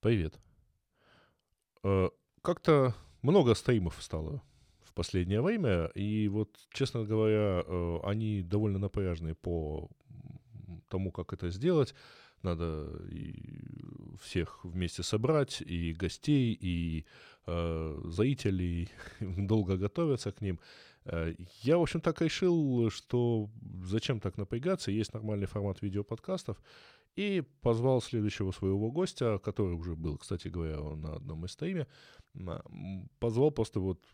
Привет. Э, Как-то много стримов стало в последнее время, и вот, честно говоря, э, они довольно напряжные по тому, как это сделать. Надо и всех вместе собрать, и гостей, и э, зрителей, долго готовиться к ним. Э, Я, в общем, так решил, что зачем так напрягаться, есть нормальный формат видеоподкастов, и позвал следующего своего гостя, который уже был, кстати говоря, на одном из стриме, позвал просто вот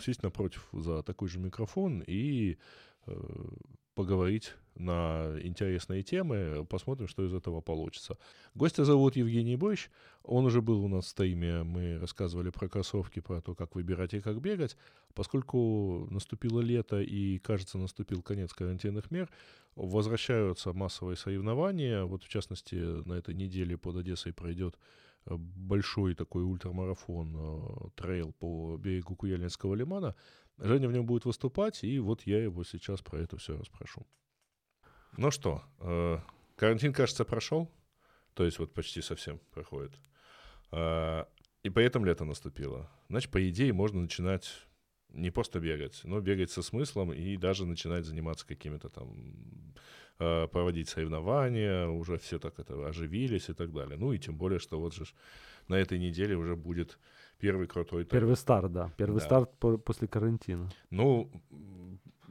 сесть напротив за такой же микрофон и э, поговорить на интересные темы, посмотрим, что из этого получится. Гостя зовут Евгений Бойч, он уже был у нас в стриме, мы рассказывали про кроссовки, про то, как выбирать и как бегать. Поскольку наступило лето и, кажется, наступил конец карантинных мер, возвращаются массовые соревнования. Вот, в частности, на этой неделе под Одессой пройдет большой такой ультрамарафон, э, трейл по берегу Куяльнинского лимана. Женя в нем будет выступать, и вот я его сейчас про это все расспрошу. Ну что, э, карантин, кажется, прошел, то есть вот почти совсем проходит. А, И поэтому лето наступило. Значит, по идее, можно начинать не просто бегать, но бегать со смыслом и даже начинать заниматься какими-то там, э, проводить соревнования, уже все так это оживились и так далее. Ну и тем более, что вот же на этой неделе уже будет первый крутой трейл. Первый старт, да. Первый Да. старт по- после карантина. Ну,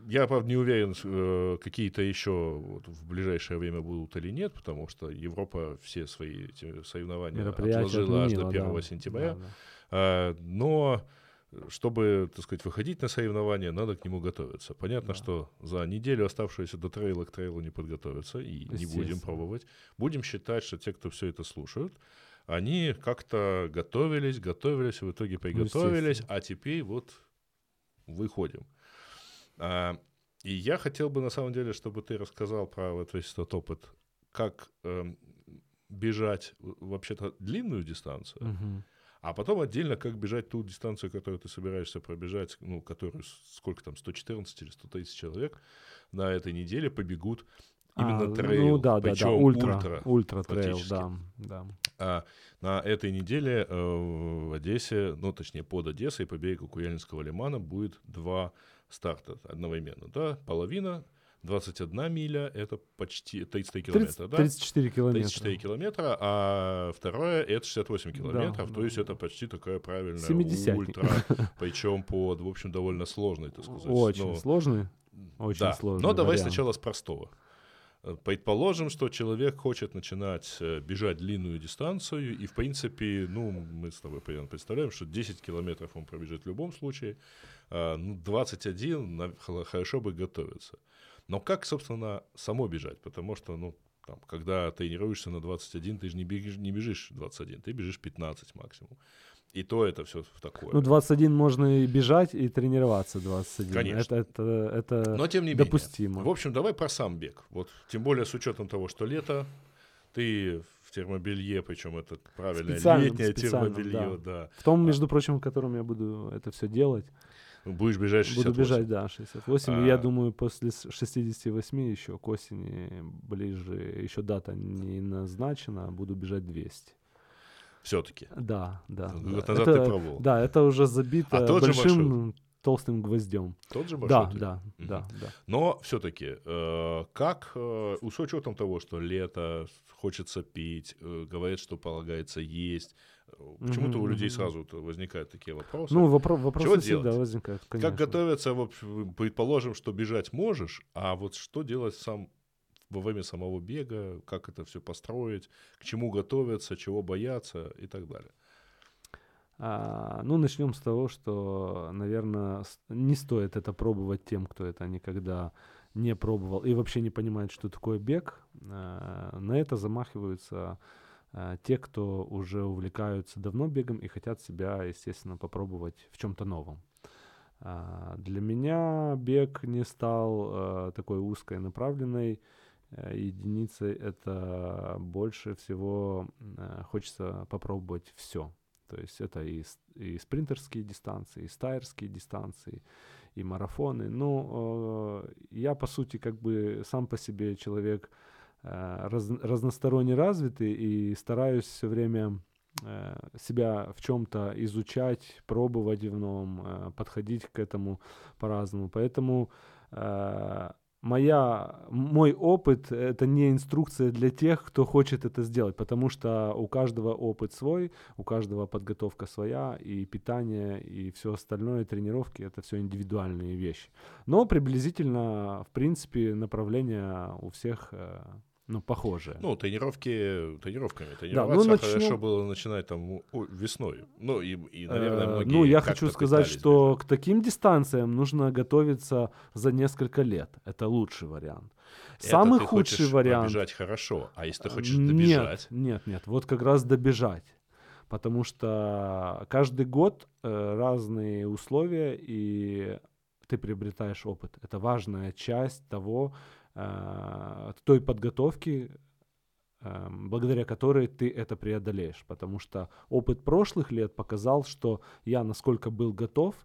я, правда, не уверен, э, какие-то еще вот в ближайшее время будут или нет, потому что Европа все свои соревнования отложила аж до отменила, 1 да. сентября. Да, да. А, Но чтобы, так сказать, выходить на соревнования, надо к нему готовиться. Понятно, Да. что за неделю, оставшуюся до трейла, к трейлу не подготовиться, и не будем пробовать. Будем считать, что те, кто все это слушают, они как-то готовились, готовились, в итоге приготовились, естественно. а теперь вот выходим. А, И я хотел бы, на самом деле, чтобы ты рассказал про вот весь этот опыт, как эм, бежать вообще-то длинную дистанцию, Мгм. а потом отдельно, как бежать ту дистанцию, которую ты собираешься пробежать, ну, которую, сколько там, 114 или 130 человек на этой неделе побегут именно А, трейл, Ну да, да, да. причем Ультра. ультра. Ультра трейл, да. да. А на этой неделе э, в Одессе, ну, точнее, под Одессой по берегу Куяльнинского лимана будет два старта одновременно, да, половина, 21 миля, это почти 33 километра, 30 да? 34 километра. 34 километра, а второе это 68 километров, Да, то да, есть да. это почти такая правильная 70. ультра, причем по, в общем, довольно сложной, так сказать. Очень ну, сложный. очень да. сложный Но давай вариант. сначала с простого. Предположим, что человек хочет начинать э, бежать длинную дистанцию, и, в принципе, ну, мы с тобой примерно представляем, что 10 километров он пробежит в любом случае, а, ну, 21 на- хо- хорошо бы готовиться. Но как, собственно, само бежать? Потому что, ну, там, когда тренируешься на 21, ты же не бежишь, не бежишь 21, ты бежишь 15 максимум. И то это все в такое. Ну, 21 можно и бежать, и тренироваться 21. Конечно. Это, это, это Но тем не менее. допустимо. В общем, давай про сам бег. Вот, тем более с учетом того, что лето, ты в термобелье, причем это правильное Специальном, летнее специальном, термобелье, да. В том, между прочим, в котором я буду это все делать. Будешь бежать 68. Буду бежать, да, 68. И я А. думаю, после с- 68 еще к осени ближе, еще дата не назначена, буду бежать 200. Все-таки. Да, да. Год да. назад это, ты пробовал. Да, это уже забито А тот же большим толстым гвоздем. Тот же Да, маршрут. да, Мгм. да, да. Но все-таки, как, э, с учетом того, что лето, хочется пить, э, говорят, что полагается есть, э, почему-то у Мгм, людей сразу возникают такие вопросы. Ну, вопро- вопросы Чего всегда делать? возникают, конечно. Как готовиться, предположим, что бежать можешь, а вот что делать сам во время самого бега, как это все построить, к чему готовиться, чего бояться и так далее. А, ну, начнем с того, что, наверное, не стоит это пробовать тем, кто это никогда не пробовал и вообще не понимает, что такое бег. А, на это замахиваются а, те, кто уже увлекаются давно бегом и хотят себя, естественно, попробовать в чем-то новом. А, для меня бег не стал а, такой узкой направленной э, единицей. Это больше всего э, хочется попробовать все. То есть это и, и спринтерские дистанции, и стайерские дистанции, и марафоны. Ну, э, я, по сути, как бы сам по себе человек раз- разносторонне развитый и стараюсь все время себя в чем-то изучать, пробовать в новом, подходить к этому по-разному. Поэтому моя, мой опыт — это не инструкция для тех, кто хочет это сделать, потому что у каждого опыт свой, у каждого подготовка своя, и питание, и все остальное, тренировки — это все индивидуальные вещи. Но приблизительно, в принципе, направление у всех э, ну, похожее. Ну, тренировки тренировками. Тренироваться да, ну, начнем... хорошо было начинать там весной. Ну, и, и наверное, многие Ну, я хочу сказать, что бежать. к таким дистанциям нужно готовиться за несколько лет. Это лучший вариант. Это Самый ты худший вариант... Добежать хорошо, а если ты хочешь добежать... Нет, нет, нет, вот как раз добежать. Потому что каждый год э, разные условия, и ты приобретаешь опыт. Это важная часть того, э, той подготовки, э, благодаря которой ты это преодолеешь. Потому что опыт прошлых лет показал, что я насколько был готов,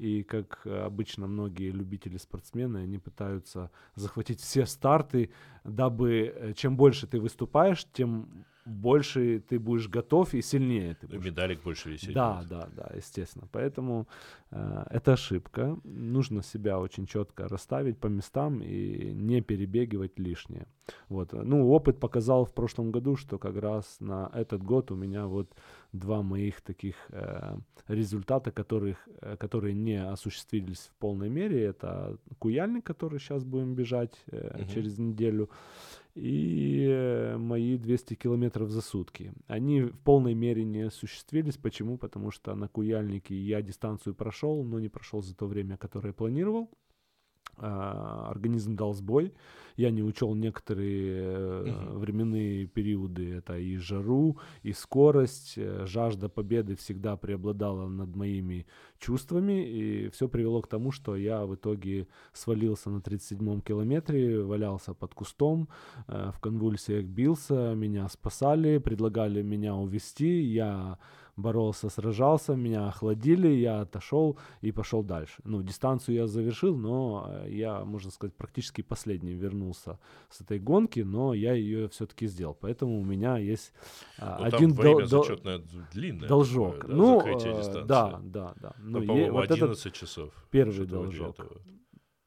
и как обычно многие любители спортсмены, они пытаются захватить все старты, дабы э, чем больше ты выступаешь, тем больше ты будешь готов и сильнее ты будешь. Медалик больше висеть. Да, будет. да, да, естественно. Поэтому э, это ошибка. Нужно себя очень четко расставить по местам и не перебегивать лишнее. Вот. Ну, опыт показал в прошлом году, что как раз на этот год у меня вот два моих таких э, результата, которых, э, которые не осуществились в полной мере. Это Куяльник, который сейчас будем бежать э, угу. через неделю и э, мои 200 километров за сутки. Они в полной мере не осуществились. Почему? Потому что на Куяльнике я дистанцию прошел, но не прошел за то время, которое планировал. А, организм дал сбой. Я не учел некоторые угу. временные периоды. Это и жару, и скорость. Э, жажда победы всегда преобладала над моими чувствами. И все привело к тому, что я в итоге свалился на 37-м километре, валялся под кустом, э, в конвульсиях бился, меня спасали, предлагали меня увести. Я боролся, сражался, меня охладили, я отошел и пошел дальше. Ну, дистанцию я завершил, но э, я, можно сказать, практически последний вернулся с этой гонки, но я ее все-таки сделал. Поэтому у меня есть а, ну, один дол- дол- длинное должок. Такое, да, ну, э, да, да, да. Ну, ну по-моему, вот 11 часов. Первый должок.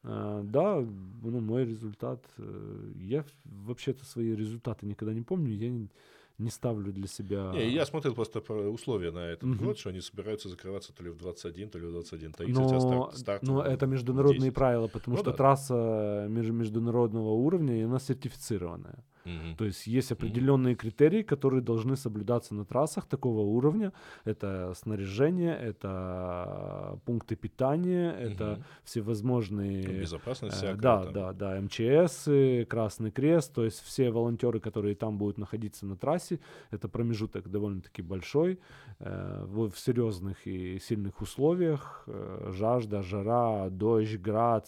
Uh, да, ну, мой результат. Uh, я вообще-то свои результаты никогда не помню. Я не, не ставлю для себя... Не, я смотрел просто условия на этот угу. год, что они собираются закрываться то ли в 21, то ли в 21.30, но, а старт, старт Но это международные 10. правила, потому ну, что да. трасса международного уровня, и она сертифицированная. Угу. То есть есть определенные угу. критерии, которые должны соблюдаться на трассах такого уровня. Это снаряжение, это пункты питания, угу. это всевозможные... Ну, безопасность э, Да, там. да, да, МЧС, Красный Крест, то есть все волонтеры, которые там будут находиться на трассе, это промежуток довольно-таки большой, э, в, в серьезных и сильных условиях, э, жажда, жара, дождь, град,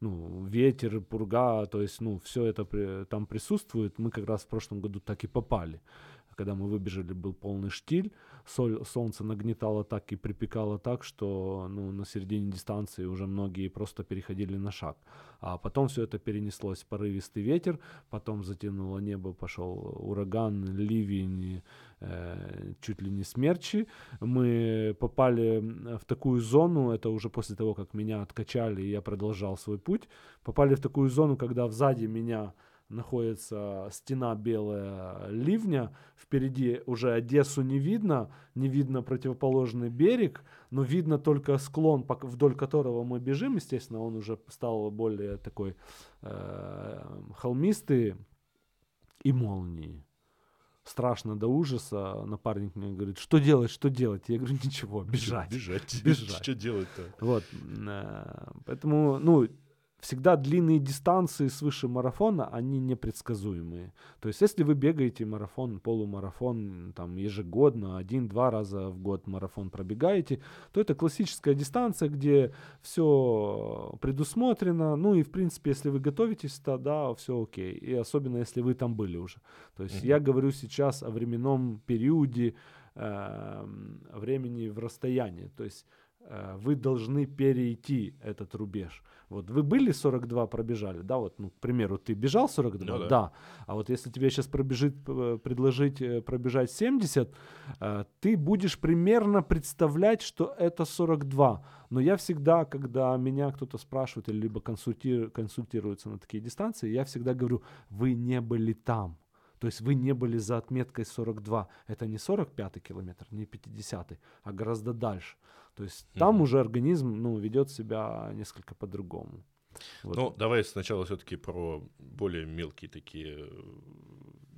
ну, ветер, пурга, то есть, ну, все это при, там присутствует. Мы как раз в прошлом году так и попали. Когда мы выбежали, был полный штиль, соль, солнце нагнетало так и припекало так, что ну, на середине дистанции уже многие просто переходили на шаг. А потом все это перенеслось, порывистый ветер, потом затянуло небо, пошел ураган, ливень, э, чуть ли не смерчи. Мы попали в такую зону, это уже после того, как меня откачали, и я продолжал свой путь, попали в такую зону, когда сзади меня находится стена белая ливня, впереди уже Одессу не видно, не видно противоположный берег, но видно только склон, вдоль которого мы бежим, естественно, он уже стал более такой э, холмистый и молнии. Страшно до ужаса. Напарник мне говорит, что делать, что делать? Я говорю, ничего, бежать. Бежать. Бежать. Что делать-то? Вот. Э, поэтому, ну, всегда длинные дистанции свыше марафона, они непредсказуемые. То есть, если вы бегаете марафон, полумарафон, там, ежегодно, один-два раза в год марафон пробегаете, то это классическая дистанция, где все предусмотрено, ну и, в принципе, если вы готовитесь, то да, все окей. И особенно, если вы там были уже. То есть, mm-hmm. я говорю сейчас о временном периоде, э, времени в расстоянии. То есть, вы должны перейти этот рубеж. Вот вы были 42, пробежали, да, вот, ну, к примеру, ты бежал 42, Ну да. да. А вот если тебе сейчас пробежит, э, предложить э, пробежать 70, э, ты будешь примерно представлять, что это 42. Но я всегда, когда меня кто-то спрашивает или либо консульти- консультируется на такие дистанции, я всегда говорю, вы не были там. То есть вы не были за отметкой 42. Это не 45 километр, не 50, а гораздо дальше. То есть там Мгм. уже организм ну, ведет себя несколько по-другому. Вот. Ну, давай сначала все-таки про более мелкие такие э,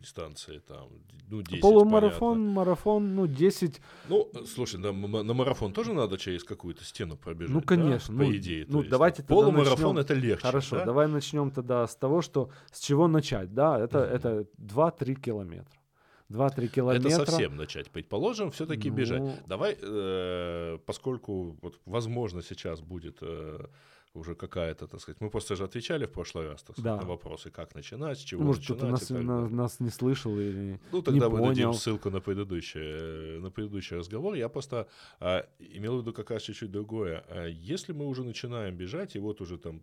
дистанции, там, ну, 10, Полумарафон, понятно. марафон, ну, 10. Ну, слушай, на, на марафон тоже надо через какую-то стену пробежать, Ну, да, конечно, по ну, идее. ну, есть. давайте Полумарафон это легче, Хорошо, да? давай начнем тогда с того, что с чего начать, да? Это, Мгм. это 2-3 километра. 2-3 километра. Это совсем начать. Предположим, все-таки бежать. Ну. Давай, э, поскольку, вот, возможно, сейчас будет э, уже какая-то, так сказать, мы просто же отвечали в прошлый раз, так сказать, Да. на вопросы, как начинать, с чего Может, кто-то начинать. нас, и так на- нас не слышал или Ну, не тогда мы дадим понял. ссылку на предыдущий, э, на предыдущий разговор. Я просто а, имел в виду как раз чуть-чуть другое. А Если мы уже начинаем бежать, и вот уже там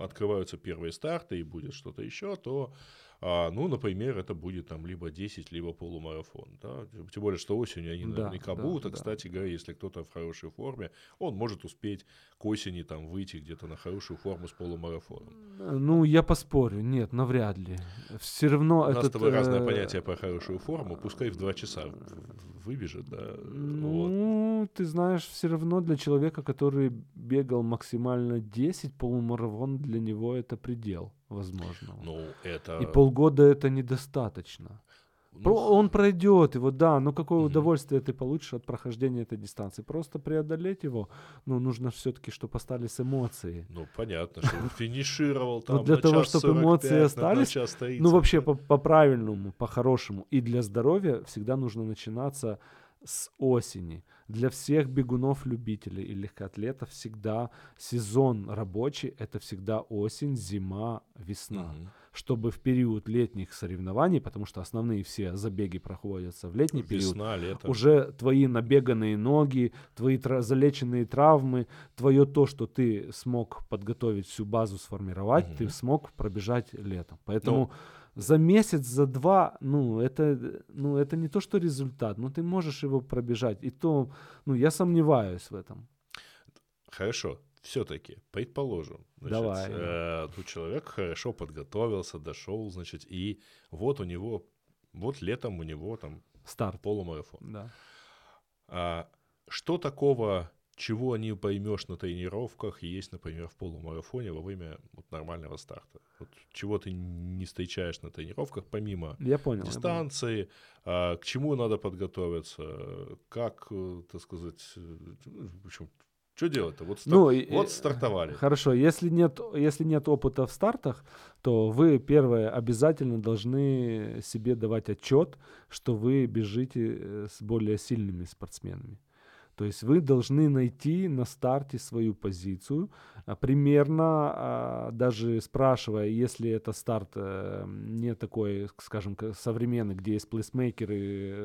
открываются первые старты, и будет что-то еще, то, а, ну, например, это будет там либо 10, либо полумарафон. Да? Тем более, что осенью они Да, наверняка да, будут. А, да. кстати говоря, если кто-то в хорошей форме, он может успеть к осени там выйти где-то на хорошую форму с полумарафоном. Ну, я поспорю, нет, навряд ли. Все равно У нас этот, с тобой разное э, понятие про хорошую форму. Пускай в 2 часа выбежит, да. вот. Ну, ты знаешь, все равно для человека, который бегал максимально 10, полумарафон для него это предел возможного. Ну, это... И полгода это недостаточно. Ну, он пройдет его, да, но какое Мгм. удовольствие ты получишь от прохождения этой дистанции? Просто преодолеть его, ну, нужно все-таки, чтобы остались эмоции. Ну, понятно, что он финишировал там для того, час чтоб 45, эмоции остались, час 30, Ну, вообще, по-правильному, по-хорошему. И для здоровья всегда нужно начинаться с осени. Для всех бегунов-любителей и легкоатлетов всегда сезон рабочий — это всегда осень, зима, весна. Мгм. Чтобы в период летних соревнований, потому что основные все забеги проходятся в летний период, Весна, лето. уже твои набеганные ноги, твои тра- залеченные травмы, твое то, что ты смог подготовить всю базу, сформировать, ты Мгм. смог пробежать летом. Поэтому Ну, за месяц, за два, ну это, ну, это не то, что результат, но ты можешь его пробежать. И то, ну, я сомневаюсь в этом. Хорошо, все-таки, предположим. Значит, Давай. э, тут человек хорошо подготовился, дошел, значит, и вот у него, вот летом у него там Старт. полумарафон. Да. А что такого, чего не поймешь на тренировках, есть, например, в полумарафоне во время вот, нормального старта? Вот чего ты не встречаешь на тренировках, помимо Я понял. я понял. дистанции, а, к чему надо подготовиться, как, э, так сказать, э, в общем, что делать-то? Вот, стар- Ну, вот стартовали. Хорошо, если нет, если нет опыта в стартах, то вы, первое, обязательно должны себе давать отчет, что вы бежите э, с более сильными спортсменами. То есть вы должны найти на старте свою позицию, а, примерно а, даже спрашивая, если это старт э, не такой, скажем, ка- современный, где есть плейсмейкеры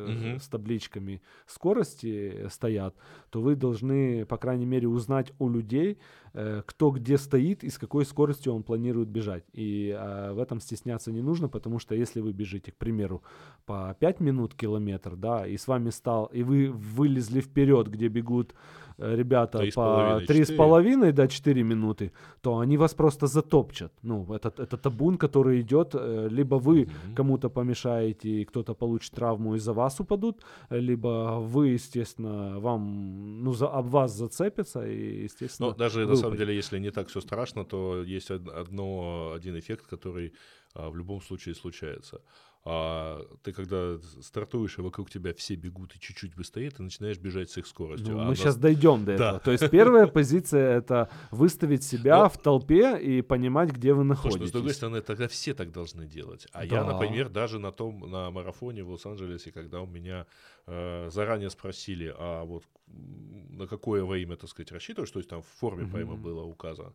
Мгм. с табличками скорости стоят, то вы должны, по крайней мере, узнать у людей, э, кто где стоит и с какой скоростью он планирует бежать. И а, в этом стесняться не нужно, потому что если вы бежите, к примеру, по 5 минут километр, да, и с вами стал, и вы вылезли вперед, где бегут э, ребята Три по половиной, 3 с четыре. половиной, да, 4 минуты, то они вас просто затопчат. Ну, это, это табун, который идет, э, либо вы Мгм. кому-то помешаете, и кто-то получит травму, и за вас упадут, либо вы, естественно, вам, ну, за, об вас зацепятся, и, естественно, Но даже на самом деле, если не так все страшно, то есть од- одно, один эффект, который а, в любом случае случается. А, ты когда стартуешь, и вокруг тебя все бегут и чуть-чуть быстрее, ты начинаешь бежать с их скоростью. Ну, А мы на- сейчас дойдем до Да. этого. То есть первая позиция это выставить себя Но- в толпе и понимать, где вы находитесь. с другой стороны, тогда все так должны делать. А я, Да. например, даже на том, на марафоне в Лос-Анджелесе, когда у меня э, заранее спросили, а вот на какое время, так сказать, рассчитываешь, то есть там в форме Мгм. было указано.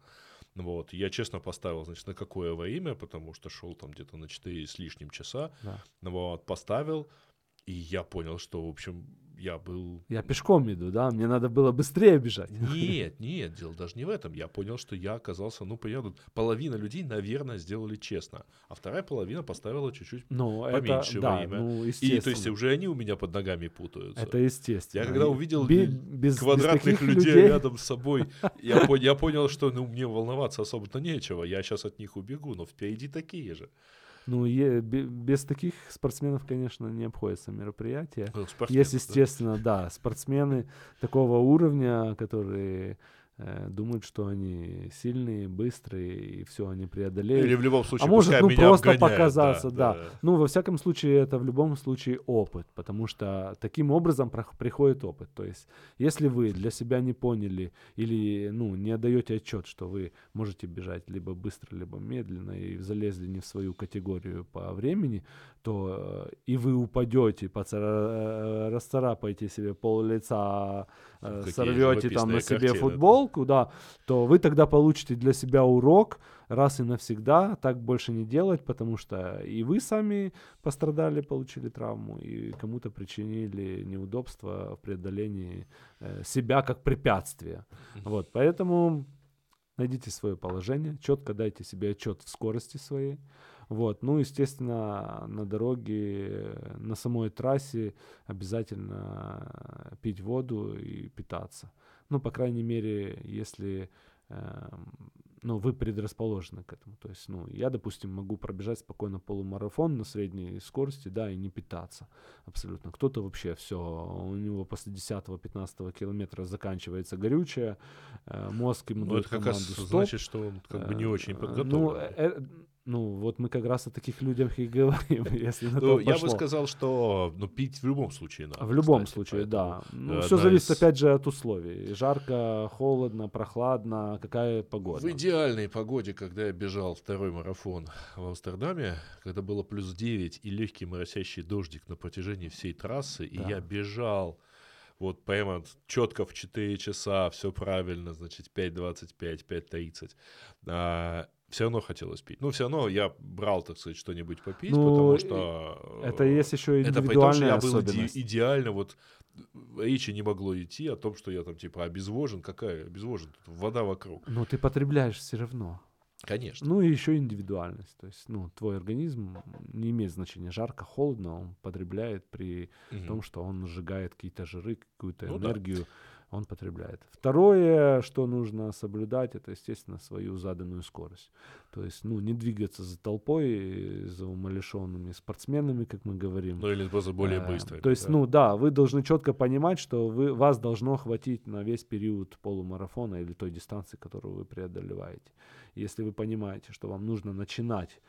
Ну Вот, я честно поставил, значит, на какое время, потому что шел там где-то на 4 с лишним часа. Да. Ну Вот, поставил, и я понял, что, в общем, я был... Я пешком иду, да? Мне надо было быстрее бежать. Нет, нет, дело даже не в этом. Я понял, что я оказался, ну, понятно, половина людей, наверное, сделали честно, а вторая половина поставила чуть-чуть Ну, поменьше это, да, время. ну, И, то есть, уже они у меня под ногами путаются. Это естественно. Я когда увидел бе- без, без квадратных таких людей, людей, рядом с собой, я, я понял, что ну, мне волноваться особо-то нечего. Я сейчас от них убегу, но впереди такие же. Ну, е- бе- без таких спортсменов, конечно, не обходится мероприятие. Ну, Есть, да. естественно, да, спортсмены такого уровня, которые думают, что они сильные, быстрые, и все, они преодолеют. Или в любом случае, а может, ну, просто обгоняют, показаться, да. Ну, во всяком случае, это в любом случае опыт, потому что таким образом приходит опыт. То есть, если вы для себя не поняли или, ну, не отдаете отчет, что вы можете бежать либо быстро, либо медленно, и залезли не в свою категорию по времени, то э, и вы упадете, поцара- э, расцарапаете себе пол лица, э, Какие сорвете там на себе картины, футболку, да, то вы тогда получите для себя урок раз и навсегда так больше не делать, потому что и вы сами пострадали, получили травму, и кому-то причинили неудобства в преодолении э, себя как препятствия. Вот, поэтому найдите свое положение, четко дайте себе отчет в скорости своей. Вот. Ну, естественно, на дороге, на самой трассе обязательно пить воду и питаться. Ну, по крайней мере, если эм, ну, вы предрасположены к этому. То есть, ну, я, допустим, могу пробежать спокойно полумарафон на средней скорости, да, и не питаться абсолютно. Кто-то вообще все, у него после 10-15 километра заканчивается горючее, э, мозг ему Ну, дает это как раз значит, что он как бы не очень э, подготовлен. Ну, э, ну, вот мы как раз о таких людях и говорим, если на Ну, то я бы пошло. сказал, что ну, пить в любом случае надо. В любом кстати, случае, поэтому, да. Ну, э, все зависит, из- опять же, от условий. Жарко, холодно, прохладно, какая погода. В идеальной погоде, когда я бежал второй марафон в Амстердаме, когда было плюс 9 и легкий моросящий дождик на протяжении всей трассы, и я бежал вот прямо четко в 4 часа, все правильно, значит, 5.25, 5.30. все равно хотелось пить. Ну, все равно я брал, так сказать, что-нибудь попить, Ну, потому что... Это э, есть еще Это при том, что индивидуальная я был иде- идеально, вот речи не могло идти о том, что я там типа обезвожен. Какая обезвожен? Тут вода вокруг. Но ты потребляешь все равно. Конечно. Ну и еще индивидуальность. То есть, ну, твой организм не имеет значения жарко, холодно, он потребляет при Мгм. том, что он сжигает какие-то жиры, какую-то Ну да. Он потребляет. Второе, что нужно соблюдать, это, естественно, свою заданную скорость. То есть, ну, не двигаться за толпой, за умалишенными спортсменами, как мы говорим. Ну или просто более Э, быстро. То есть, ну да, вы должны четко понимать, что вы, вас должно хватить на весь период полумарафона или той дистанции, которую вы преодолеваете. Если вы понимаете, что вам нужно начинать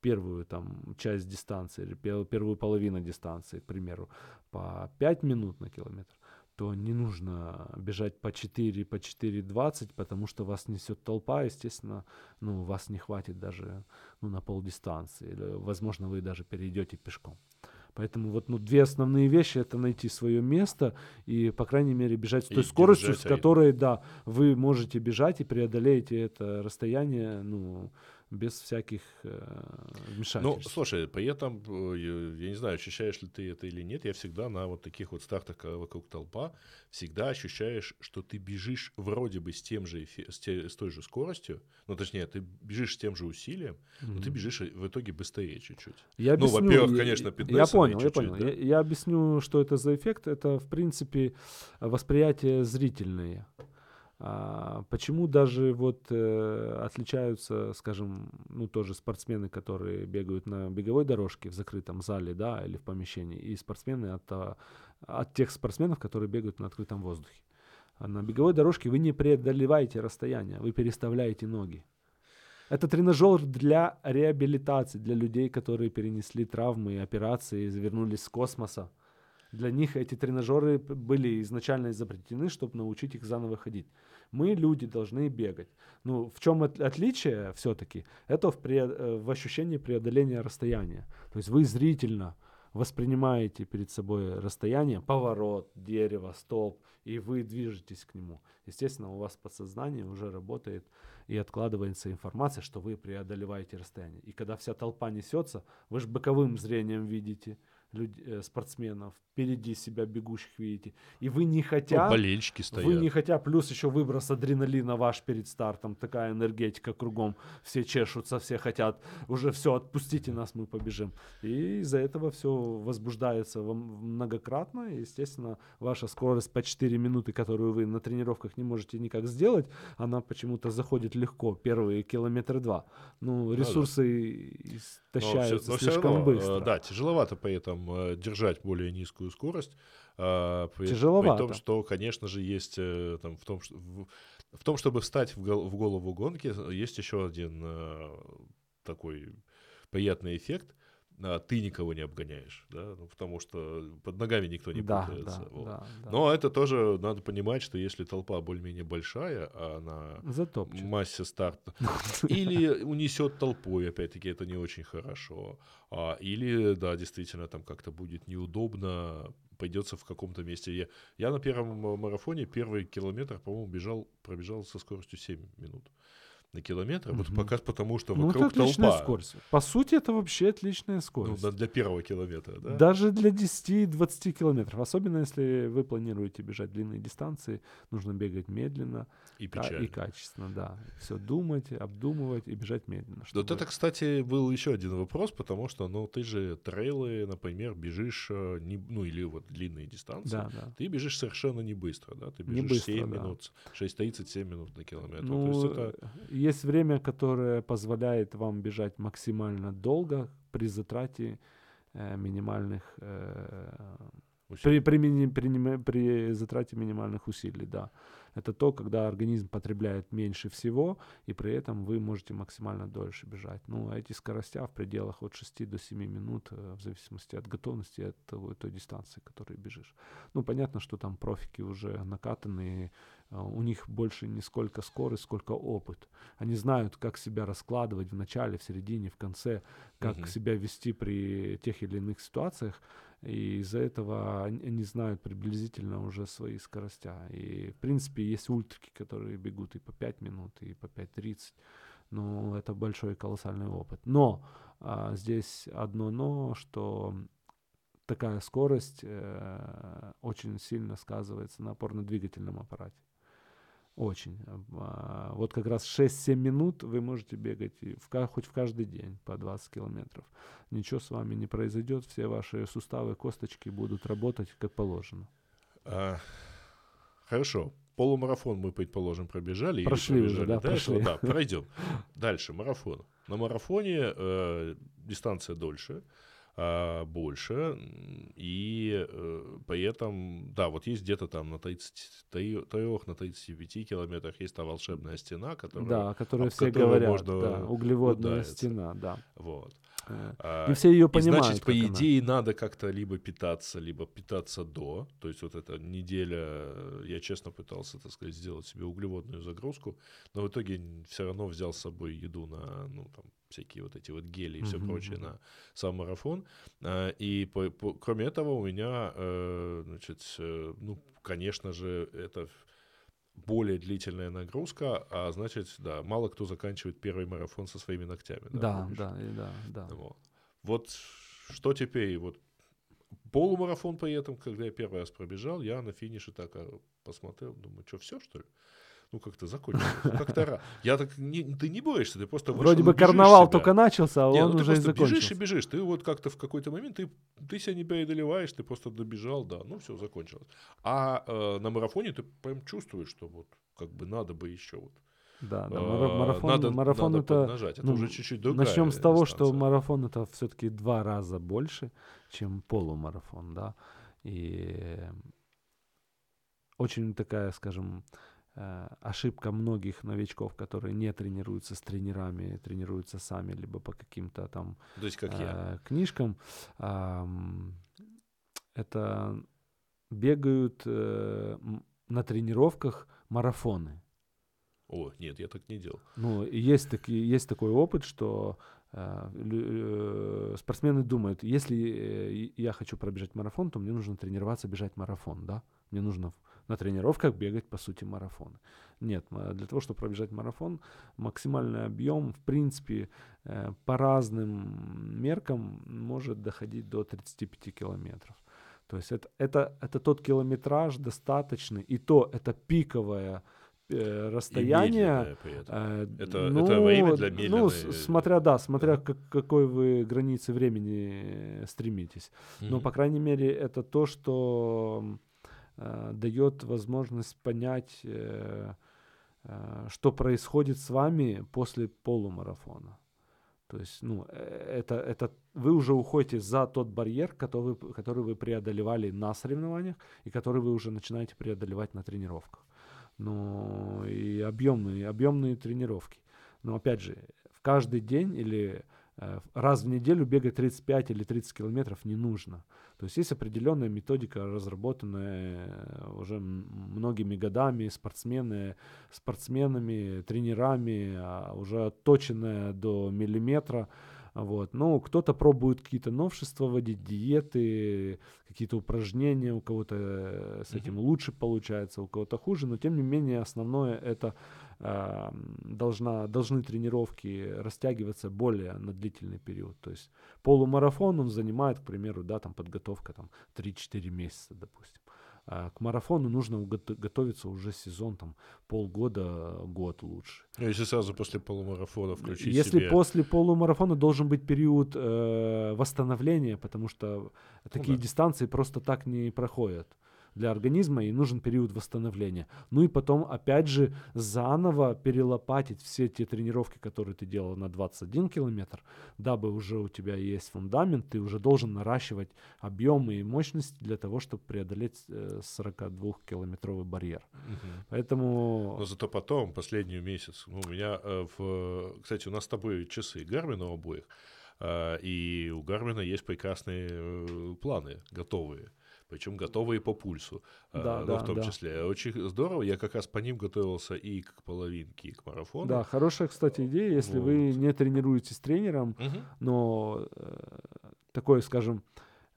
первую там часть дистанции или пе- первую половину дистанции, к примеру, по 5 минут на километр, то не нужно бежать по 4, по 4.20, потому что вас несет толпа, естественно, ну, вас не хватит даже ну, на полдистанции, или, возможно, вы даже перейдете пешком. Поэтому вот ну, две основные вещи это найти свое место и, по крайней мере, бежать с той И скоростью, с которой, да, вы можете бежать и преодолеете это расстояние, ну, без всяких э, Ну, вмешательств. слушай, при этом, э, я, не знаю, ощущаешь ли ты это или нет, я всегда на вот таких вот стартах, когда вокруг толпа, всегда ощущаешь, что ты бежишь вроде бы с тем же, с, те- с той же скоростью, ну, точнее, ты бежишь с тем же усилием, но ты бежишь в итоге быстрее чуть-чуть. Я Ну, объясню, во-первых, я- конечно, Я понял, я понял. да. Я, я объясню, что это за эффект. Это, в принципе, восприятие зрительное. А, почему даже вот э, отличаются, скажем, ну тоже спортсмены, которые бегают на беговой дорожке в закрытом зале, да, или в помещении, и спортсмены от, а, от тех спортсменов, которые бегают на открытом воздухе. А на беговой дорожке вы не преодолеваете расстояние, вы переставляете ноги. Это тренажер для реабилитации, для людей, которые перенесли травмы операции, вернулись с космоса. Для них эти тренажеры были изначально изобретены, чтобы научить их заново ходить. Мы, люди, должны бегать. Ну, в чем от- отличие все-таки? Это в, пре- э, в ощущении преодоления расстояния. То есть вы зрительно воспринимаете перед собой расстояние, поворот, дерево, столб, и вы движетесь к нему. Естественно, у вас подсознание уже работает и откладывается информация, что вы преодолеваете расстояние. И когда вся толпа несется, вы же боковым зрением видите, люд- э, спортсменов, впереди себя бегущих видите, и вы не Ну, хотя, болельщики стоят. вы не хотя, плюс еще выброс адреналина ваш перед стартом, такая энергетика кругом, все чешутся, все хотят, уже все, отпустите нас, мы побежим. И из-за этого все возбуждается вам многократно, и, естественно, ваша скорость по 4 минуты, которую вы на тренировках не можете никак сделать, она почему-то заходит легко, первые километра два. Ну, да. ресурсы Но истощаются всё- но всё слишком равно, э, быстро. Да, тяжеловато при этом э, держать более низкую скорость. а, При, при Тяжеловато. том, что, конечно же, есть э, там в том, что, в, в том, чтобы встать в, гол- в голову гонки, есть еще один э, такой приятный эффект. А, Ты никого не обгоняешь, да, ну, потому что под ногами никто не да, путается. да, вот. да, да. Но это тоже надо понимать, что если толпа более-менее большая, а на Затопчет. массе старта, или унесет толпой, опять-таки, это не очень хорошо. А, или, да, действительно, там как-то будет неудобно, пойдется в каком-то месте. Я, я на первом ма- марафоне первый километр, по-моему, бежал, пробежал со скоростью 7 минут на километр, вот Мгм. пока потому что Ну, это вокруг отличная толпа. скорость. По сути, это вообще отличная Ну, скорость. да, для первого километра, да? Даже для 10-20 километров. Особенно, если вы планируете бежать длинные дистанции, нужно бегать медленно И печально. и качественно, да. Все думать, обдумывать и бежать медленно. Вот чтобы- это, кстати, был еще один вопрос, потому что, ну, ты же трейлы, например, бежишь, э, не, ну, или вот длинные дистанции, Да, да. ты бежишь совершенно не быстро, да, ты Не бежишь быстро, 7 да. минут, 6.37 минут на километр. То Ну, есть это, э, есть время, которое позволяет вам бежать максимально долго при затрате э, минимальных э. При, при, при, при затрате минимальных усилий, да. Это то, когда организм потребляет меньше всего, и при этом вы можете максимально дольше бежать. Ну, а эти скоростя в пределах от 6 до 7 минут, э, в зависимости от готовности, от того, той дистанции, которой бежишь. Ну, понятно, что там профики уже накатанные, у них больше не сколько скорость, сколько опыт. Они знают, как себя раскладывать в начале, в середине, в конце, как Мгм. себя вести при тех или иных ситуациях. И из-за этого они, они знают приблизительно уже свои скоростя. И, в принципе, есть ультрики, которые бегут и по 5 минут, и по 5.30. Ну, это большой колоссальный опыт. Но а, здесь одно но, что такая скорость э, очень сильно сказывается на опорно-двигательном аппарате. Очень. А, Вот как раз 6-7 минут вы можете бегать и в, ка- хоть в каждый день по 20 километров. Ничего с вами не произойдет, все ваши суставы, косточки будут работать как положено. А, хорошо. Полумарафон мы, предположим, пробежали. Прошли уже, пробежали да, до этого. прошли. Да, пройдем. Дальше, марафон. На марафоне э, дистанция дольше, больше, м, и э, при этом, да, вот есть где-то там на 33, на 35 километрах есть та волшебная стена, которая... да, которые об все говорят, можно да, углеводная удариться. стена, да. Вот. Э, А, И все ее И понимают. значит, по как она. идее, надо как-то либо питаться, либо питаться до. То есть вот эта неделя, я честно пытался, так сказать, сделать себе углеводную загрузку, но в итоге все равно взял с собой еду на, ну, там, всякие вот эти вот гели и все Мгм, прочее на сам марафон. А, И по- по- кроме этого у меня, э, значит, э, ну, конечно же, это более длительная нагрузка, а значит, да, мало кто заканчивает первый марафон со своими ногтями. Да, помнишь? да, и да, да. Вот. Вот что теперь? Вот полумарафон при этом, когда я первый раз пробежал, я на финише так а, посмотрел, думаю, что все что ли? Ну как-то закончилось, ну, как-то. Я так не, ты не боишься, ты просто вышел Вроде бы карнавал себя. только начался, а Не, он ну ты уже и просто бежишь и закончился. бежишь. Ты вот как-то в какой-то момент ты, ты себя не преодолеваешь, ты просто добежал, да, ну все, закончилось. А э, на марафоне ты прям чувствуешь, что вот как бы надо бы еще вот. Да, да, э, мара- марафон, надо, марафон надо это... поднажать. Это ну, уже чуть-чуть другая Начнем с того, что дистанция. марафон это все-таки два раза больше, чем полумарафон, да. И очень такая, скажем, ошибка многих новичков, которые не тренируются с тренерами, тренируются сами, либо по каким-то там То есть как я. э, книжкам, ам, это бегают э, на тренировках марафоны. О, нет, я так не делал. Ну, есть, таки, есть такой опыт, что э, э, спортсмены думают, если э, я хочу пробежать марафон, то мне нужно тренироваться бежать марафон, да? Мне нужно на тренировках бегать, по сути, марафоны. Нет, для того, чтобы пробежать марафон, максимальный объем, в принципе, э, по разным меркам может доходить до 35 километров. То есть это, это, это тот километраж достаточный, и то это пиковое э, расстояние. Э, это, ну, это время для медленной... Ну, смотря, да, смотря да. Как, какой вы границы времени стремитесь. Mm-hmm. Но, по крайней мере, это то, что э, дает возможность понять, э, э, что происходит с вами после полумарафона. То есть, ну, это, это вы уже уходите за тот барьер, который, который вы преодолевали на соревнованиях и который вы уже начинаете преодолевать на тренировках. Ну, и объемные, объемные тренировки. Но опять же, в каждый день или раз в неделю бегать 35 или 30 километров не нужно. То есть есть определенная методика, разработанная э, уже многими годами спортсмены, спортсменами, тренерами, а уже отточенная до миллиметра. Вот. Ну, кто-то пробует какие-то новшества вводить, диеты, какие-то упражнения, у кого-то э, с этим mm-hmm. лучше получается, у кого-то хуже, но тем не менее основное это э, должна, должны тренировки растягиваться более на длительный период. То есть полумарафон он занимает, к примеру, да, там подготовка там 3-4 месяца, допустим. А к марафону нужно готовиться уже сезон, там, полгода, год лучше. Ну, если сразу после полумарафона включить Если себе... после полумарафона должен быть период э, восстановления, потому что ну, такие да. дистанции просто так не проходят для организма и нужен период восстановления. Ну и потом, опять же, заново перелопатить все те тренировки, которые ты делал на 21 километр, дабы уже у тебя есть фундамент, ты уже должен наращивать объемы и мощность для того, чтобы преодолеть 42-километровый э, барьер. Угу. Поэтому... Но зато потом, последний месяц, ну, у меня, э, в... кстати, у нас с тобой часы Гармина обоих, э, и у Гармина есть прекрасные планы, готовые причем готовые по пульсу, а, да, ну, да, в том да. числе. Очень здорово, я как раз по ним готовился и к половинке, и к марафону. Да, хорошая, кстати, идея, если вот. вы не тренируетесь с тренером, угу. но э, такое, скажем,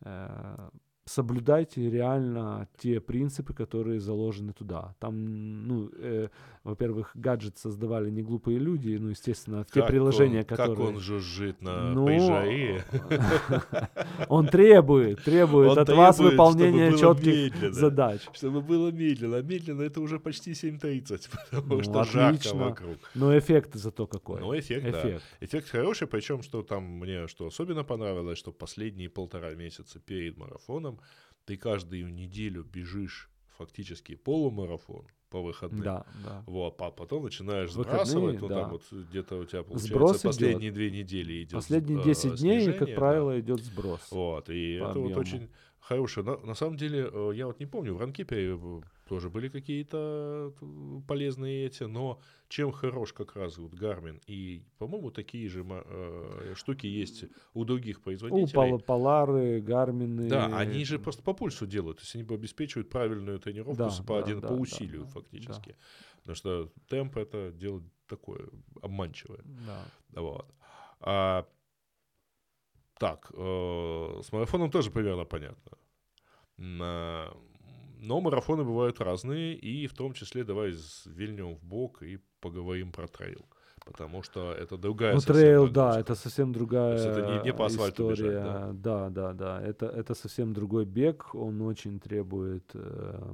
э, соблюдайте реально те принципы, которые заложены туда. Там, ну, э, во-первых, гаджет создавали не глупые люди, ну, естественно, как те приложения, он, которые... Как он жужжит на ну, Байжаи. Он требует, требует от вас выполнения четких задач. Чтобы было медленно. Медленно это уже почти 7.30, потому ну, что жарко вокруг. Но эффект зато какой. Ну, эффект, эффект. да. Эффект хороший, причем, что там мне что особенно понравилось, что последние полтора месяца перед марафоном ты каждую неделю бежишь фактически полумарафон, по выходным. Да, да. Вот, а потом начинаешь Выходные, сбрасывать, ну да. там вот где-то у тебя получается Сброс последние идет. две недели идет. Последние 10 э, дней, как правило, да. идет сброс. Вот, и это объему. вот очень хорошее. На, на самом деле, э, я вот не помню, в Ранкипе э, тоже были какие-то полезные эти, но чем хорош как раз вот Garmin, и, по-моему, такие же э, штуки есть у других производителей. У Полары, Гармины. Да, они же просто по пульсу делают, то есть они обеспечивают правильную тренировку да, по, да, один, да, по усилию да, фактически. Да. Потому что темп это дело такое обманчивое. Да. Вот. А, так, э, с марафоном тоже примерно понятно. На, но марафоны бывают разные, и в том числе давай вильнем в бок и поговорим про трейл. Потому что это другая Ну, трейл, да, это совсем другая То есть это не, не по асфальту история. Бежать, да? да, да, да. Это, это совсем другой бег. Он очень требует э,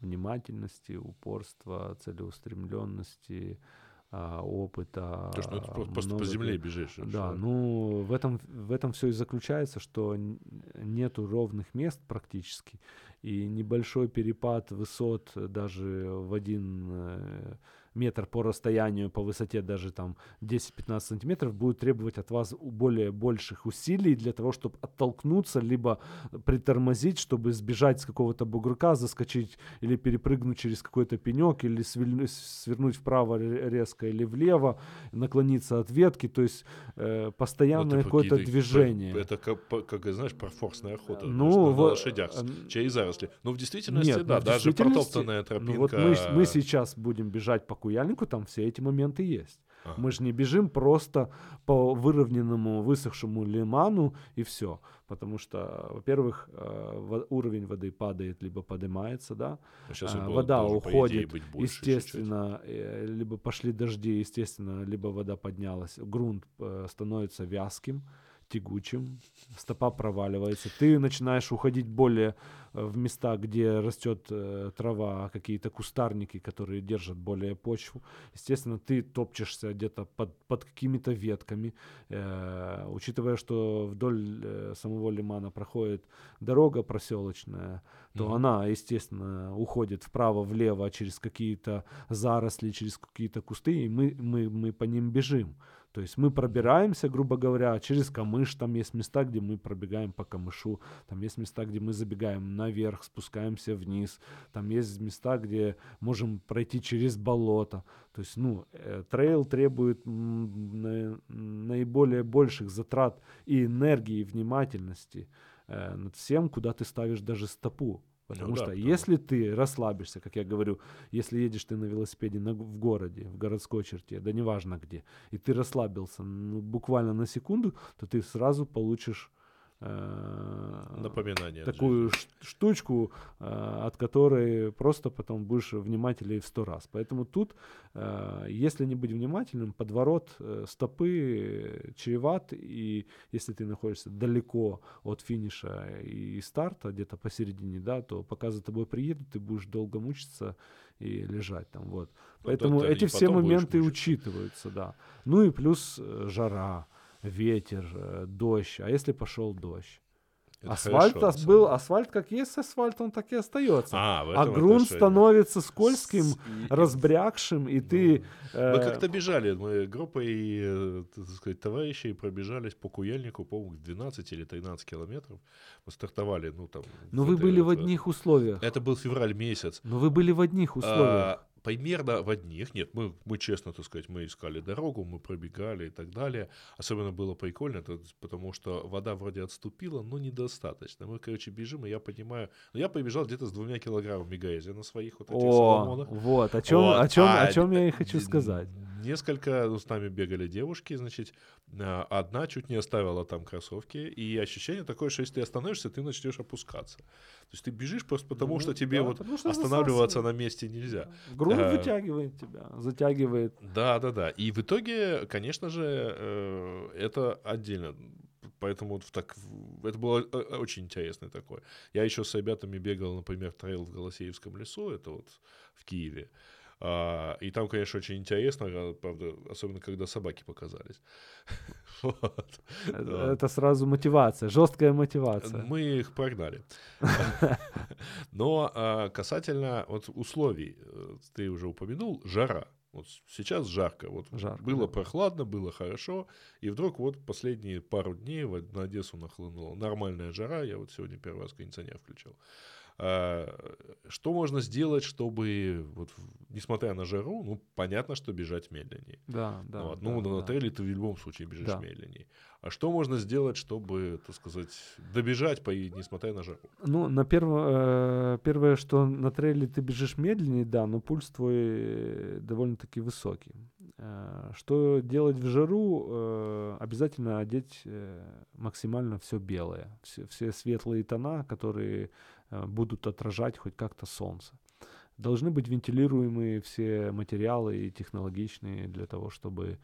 внимательности, упорства, целеустремленности а, опыта. То, что ну, ты просто по земле бежишь. Да, что? ну в этом, в этом все и заключается, что нету ровных мест практически, и небольшой перепад высот даже в один э, метр по расстоянию, по высоте даже там 10-15 сантиметров, будет требовать от вас более больших усилий для того, чтобы оттолкнуться, либо притормозить, чтобы сбежать с какого-то бугорка, заскочить или перепрыгнуть через какой-то пенек, или свернуть вправо резко или влево, наклониться от ветки, то есть э, постоянное какое-то движение. Это как, как, знаешь, парфорсная охота ну, в, на лошадях, через заросли. Но в действительности, Нет, ну, да, в даже действительности- протоптанная тропинка. Ну вот мы, мы сейчас будем бежать по Куяльнику, там все эти моменты есть. Ага. Мы же не бежим просто по выровненному, высохшему лиману и все. Потому что, во-первых, э, уровень воды падает, либо поднимается, да. А, вода идее, уходит, быть больше чуть-чуть. естественно, э, либо пошли дожди, естественно, либо вода поднялась, грунт становится вязким, тягучим, стопа проваливается, ты начинаешь уходить более э, в места, где растет э, трава, какие-то кустарники, которые держат более почву. Естественно, ты топчешься где-то под, под какими-то ветками, Э, учитывая, что вдоль э, самого лимана проходит дорога проселочная, то Мгм. она, естественно, уходит вправо-влево через какие-то заросли, через какие-то кусты, и мы, мы, мы по ним бежим. То есть мы пробираемся, грубо говоря, через камыш, там есть места, где мы пробегаем по камышу, там есть места, где мы забегаем наверх, спускаемся вниз, там есть места, где можем пройти через болото. То есть, ну, э, трейл требует наиболее больших затрат и энергии, и внимательности э, над всем, куда ты ставишь даже стопу. Потому Ну да, что потому- если ты расслабишься, как я говорю, если едешь ты на велосипеде на, в городе, в городской черте, да неважно где, и ты расслабился ну, буквально на секунду, то ты сразу получишь Напоминание. от такую штучку, э, от которой просто потом будешь внимательнее в сто раз. Поэтому тут, э, если не быть внимательным, подворот э, стопы э, чреват, и если ты находишься далеко от финиша и старта, где-то посередине, да, то пока за тобой приедут, ты будешь долго мучиться и лежать там, вот. Ну, Поэтому да, да, эти все моменты мучиться. учитываются, да. Ну и плюс э, жара, ветер, э, дождь. А если пошел дождь? Это асфальт хорошо, был, асфальт как есть асфальт, он так и остается. А, А грунт отношении. становится скользким, С- разбрякшим, и ты... Мы э, как-то бежали, мы группой, э, так сказать, товарищей пробежались по Куяльнику, по-моему, 12 или 13 километров. Мы стартовали, ну там... Ну в вы этой были в одних условиях. Это был февраль месяц. Но вы были в одних условиях. А, примерно в одних. Нет, мы, мы честно, так сказать, мы искали дорогу, мы пробегали и так далее. Особенно было прикольно, это потому что вода вроде отступила, но недостаточно. Мы, короче, бежим, и я понимаю... Ну, я побежал где-то с двумя килограммами грязи на своих вот этих О, соломонах. вот, о чем, Вот. о чем, А, о чем я и хочу сказать. Несколько ну, с нами бегали девушки, значит, а, одна чуть не оставила там кроссовки, и ощущение такое, что если ты остановишься, ты начнешь опускаться. То есть ты бежишь просто потому, Ну, что тебе да, вот останавливаться на месте нельзя. Грунт Да. вытягивает тебя, затягивает. Да, да, да. И в итоге, конечно же, э, это отдельно. Поэтому вот в так, это было э, очень интересно такое. Я еще с ребятами бегал, например, трейл в Голосеевском лесу, это вот в Киеве. А, и там, конечно, очень интересно, а, правда, особенно когда собаки показались. Вот. Это, сразу мотивация, жесткая мотивация. Мы их прогнали. Но а, касательно вот условий, э, ты уже упомянул, жара. Вот сейчас жарко. Вот Жарко, было да. прохладно, было хорошо, и вдруг вот последние пару дней на Одессу нахлынула нормальная жара. Я вот сегодня первый раз кондиционер включил. А, что можно сделать, чтобы, вот, несмотря на жару, ну, понятно, что бежать медленнее. Да, да. Вот, да, ну, на да. трейле ты в любом случае бежишь Да. медленнее. А что можно сделать, чтобы, так сказать, добежать, по, несмотря на жару? Ну, на перво, э, первое, что на трейле ты бежишь медленнее, да, но пульс твой э, довольно-таки высокий. Э, Что делать в жару? Э, Обязательно одеть э, максимально все белое, все, все светлые тона, которые будут отражать хоть как-то солнце. Должны быть вентилируемые все материалы и технологичные для того, чтобы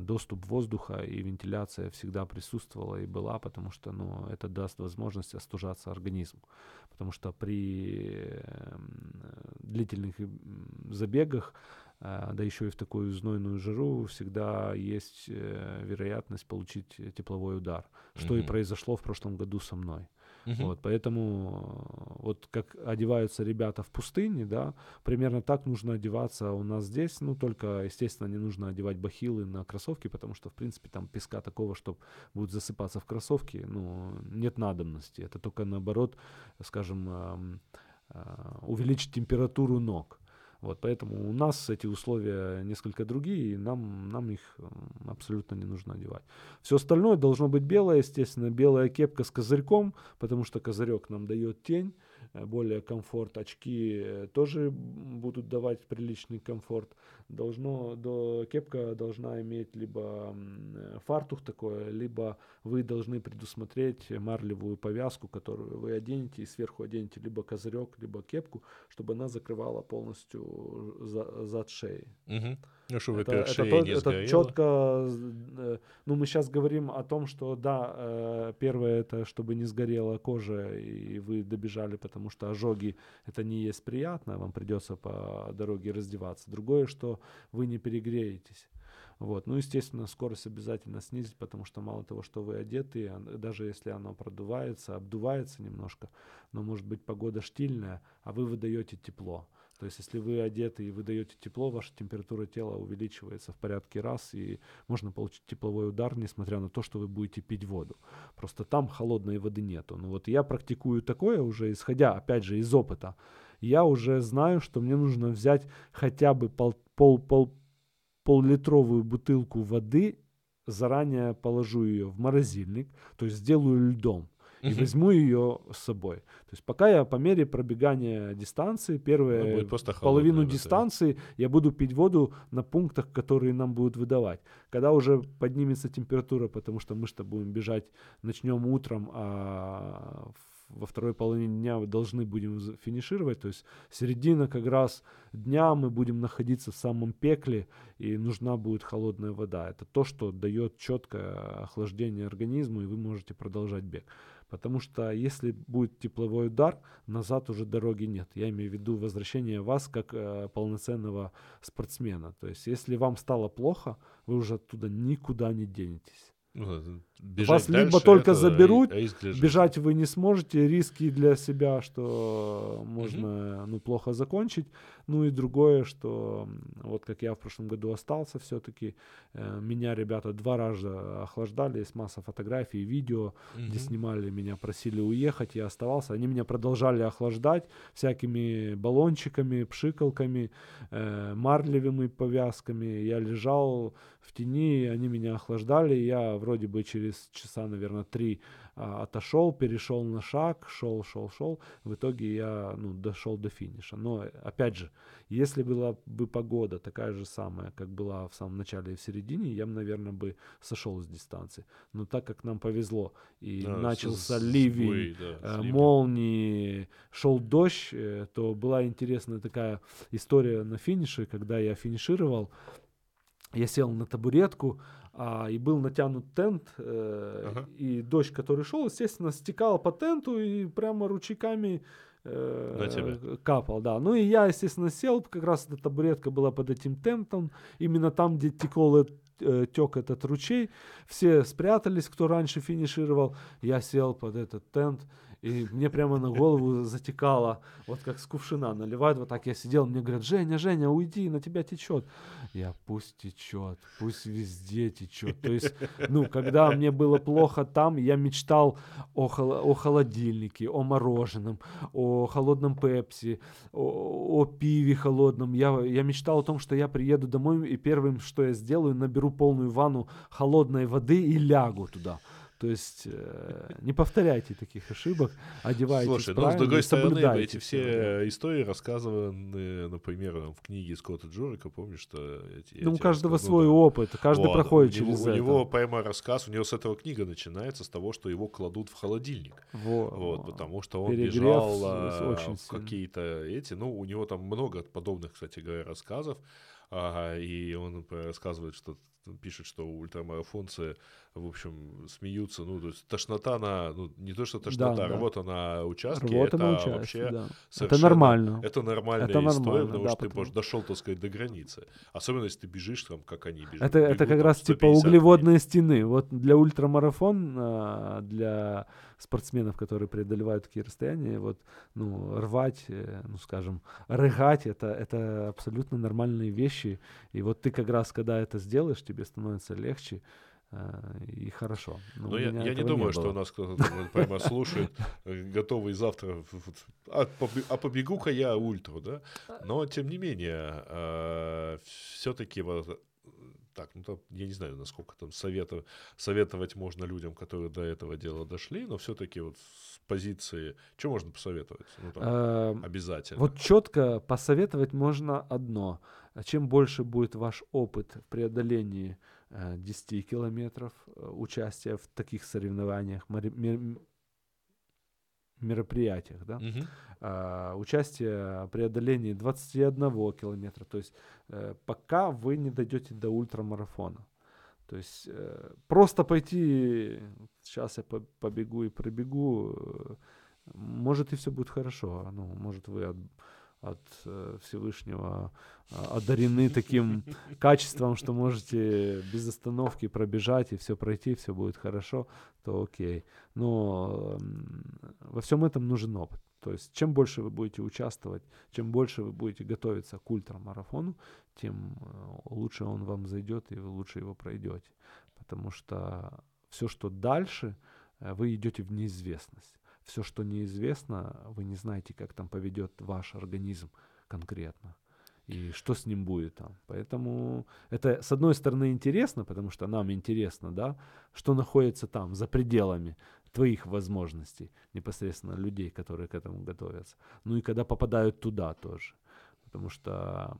доступ воздуха и вентиляция всегда присутствовала и была, потому что ну, это даст возможность остужаться организму. Потому что при длительных забегах, да еще и в такую знойную жару, всегда есть э, вероятность получить тепловой удар, что и Мгм. произошло в прошлом году со мной. Мгм. Вот, поэтому э, вот как одеваются ребята в пустыне, да, примерно так нужно одеваться у нас здесь. Ну, только, естественно, не нужно одевать бахилы на кроссовки, потому что, в принципе, там песка такого, что будет засыпаться в кроссовки, ну, нет надобности. Это только, наоборот, скажем, э, увеличить температуру ног. Вот, поэтому у нас эти условия несколько другие, и нам, нам их абсолютно не нужно одевать. Все остальное должно быть белое, естественно, белая кепка с козырьком, потому что козырек нам дает тень, более комфорт. Очки э, тоже будут давать приличный комфорт. Должно, до, кепка должна иметь либо фартух такой, либо вы должны предусмотреть марлевую повязку, которую вы оденете и сверху оденете либо козырек, либо кепку, чтобы она закрывала полностью за, зад шеи. Угу. Ну, чтобы это, это, это, не это четко, ну мы сейчас говорим о том, что да, первое это чтобы не сгорела кожа и вы добежали, потому что ожоги это не есть приятно, вам придется по дороге раздеваться. Другое, что вы не перегреетесь. Вот. Ну, естественно, скорость обязательно снизить, потому что мало того, что вы одеты, даже если оно продувается, обдувается немножко, но может быть погода штильная, а вы выдаете тепло. То есть, если вы одеты и вы даете тепло, ваша температура тела увеличивается в порядке раз, и можно получить тепловой удар, несмотря на то, что вы будете пить воду. Просто там холодной воды нету. Ну вот я практикую такое уже, исходя, опять же, из опыта. Я уже знаю, что мне нужно взять хотя бы пол, пол, пол, пол-литровую бутылку воды, заранее положу ее в морозильник, то есть сделаю льдом и возьму ее с собой. То есть пока я по мере пробегания дистанции, первые половину дистанции, я буду пить воду на пунктах, которые нам будут выдавать. Когда уже поднимется температура, потому что мы что будем бежать, начнем утром, а во второй половине дня должны будем финишировать. То есть середина как раз дня мы будем находиться в самом пекле, и нужна будет холодная вода. Это то, что дает четкое охлаждение организму, и вы можете продолжать бег. Потому что если будет тепловой удар, назад уже дороги нет. Я имею в виду возвращение вас как э, полноценного спортсмена. То есть если вам стало плохо, вы уже оттуда никуда не денетесь. Ну, Вас либо только заберут, бежать вы не сможете, риски для себя, что можно угу. ну, плохо закончить. Ну и другое, что вот как я в прошлом году остался все-таки, э, меня ребята два раза охлаждали, есть масса фотографий, видео, угу. где снимали меня, просили уехать, я оставался. Они меня продолжали охлаждать всякими баллончиками, пшикалками, э, марлевыми повязками. Я лежал в тени, они меня охлаждали, я вроде бы через часа, наверное, три отошел, перешел на шаг, шел, шел, шел. В итоге я ну, дошел до финиша. Но опять же, если была бы погода такая же самая, как была в самом начале и в середине, я бы, наверное, бы сошел с дистанции. Но так как нам повезло и да, начался с, ливень, да, э, молнии, шел дождь, э, то была интересная такая история на финише, когда я финишировал я сел на табуретку, а, и был натянут тент, э, ага. и дождь, который шел, естественно, стекал по тенту и прямо ручейками э, капал, да. Ну и я, естественно, сел, как раз эта табуретка была под этим тентом, именно там, где текол э, тек этот ручей, все спрятались, кто раньше финишировал, я сел под этот тент, и мне прямо на голову затекало, вот как с кувшина наливают, вот так я сидел, мне говорят, Женя, Женя, уйди, на тебя течет. Я, пусть течет, пусть везде течет. То есть, ну, когда мне было плохо там, я мечтал о, хол- о холодильнике, о мороженом, о холодном пепси, о, о пиве холодном. Я, я мечтал о том, что я приеду домой, и первым, что я сделаю, наберу полную ванну холодной воды и лягу туда. То есть э, не повторяйте таких ошибок, одевайтесь Слушай, ну, с другой стороны, эти все истории рассказаны, например, в книге Скотта Джорика, помнишь, что... Эти, ну, у каждого свой да. опыт, каждый вот, проходит у через него, это. У него прямо рассказ, у него с этого книга начинается, с того, что его кладут в холодильник. Во, вот, потому что он Перегрев бежал а, в какие-то эти... Ну, у него там много подобных, кстати говоря, рассказов. Ага, и он рассказывает, что пишет, что ультрамарафонцы, в общем, смеются, ну, то есть тошнота на, ну, не то, что тошнота, да, рвота да. на участке, рвота это на участке, вообще да. Это нормально. Это нормальная это история, нормально, потому да, что потому... ты дошел, так сказать, до границы. Особенно, если ты бежишь там, как они бежат. Это, бегут, это как там, раз типа углеводные дней. стены. Вот для ультрамарафон, а, для спортсменов, которые преодолевают такие расстояния, вот, ну, рвать, э, ну, скажем, рыгать, это, это абсолютно нормальные вещи. И вот ты как раз, когда это сделаешь, тебе становится легче и хорошо. Но, Но я, я не думаю, не что у нас кто-то прямо слушает, э, готовый завтра, а, а побегу-ка я ультру, да? Но, тем не менее, все-таки вот так, ну там, я не знаю, насколько там совета, советовать можно людям, которые до этого дела дошли, но все-таки вот с позиции, что можно посоветовать? Ну, там, Эм, обязательно. Вот четко посоветовать можно одно. Чем больше будет ваш опыт в преодолении э, 10 километров, э, участия в таких соревнованиях, мероприятиях, да, Мгм. а, участие в преодолении 21 километра, то есть э, пока вы не дойдете до ультрамарафона. То есть э, просто пойти, сейчас я по- побегу и пробегу, э, может и все будет хорошо, ну, может вы от, от э, Всевышнего а, одарены таким качеством, что можете без остановки пробежать и все пройти, все будет хорошо, то окей. Но м, во всем этом нужен опыт. То есть чем больше вы будете участвовать, чем больше вы будете готовиться к ультрамарафону, тем э, лучше он вам зайдет и вы лучше его пройдете. Потому что все, что дальше, э, вы идете в неизвестность. Все, что неизвестно, вы не знаете, как там поведет ваш организм конкретно и что с ним будет там. Поэтому это, с одной стороны, интересно, потому что нам интересно, да, что находится там, за пределами твоих возможностей, непосредственно людей, которые к этому готовятся. Ну и когда попадают туда тоже. Потому что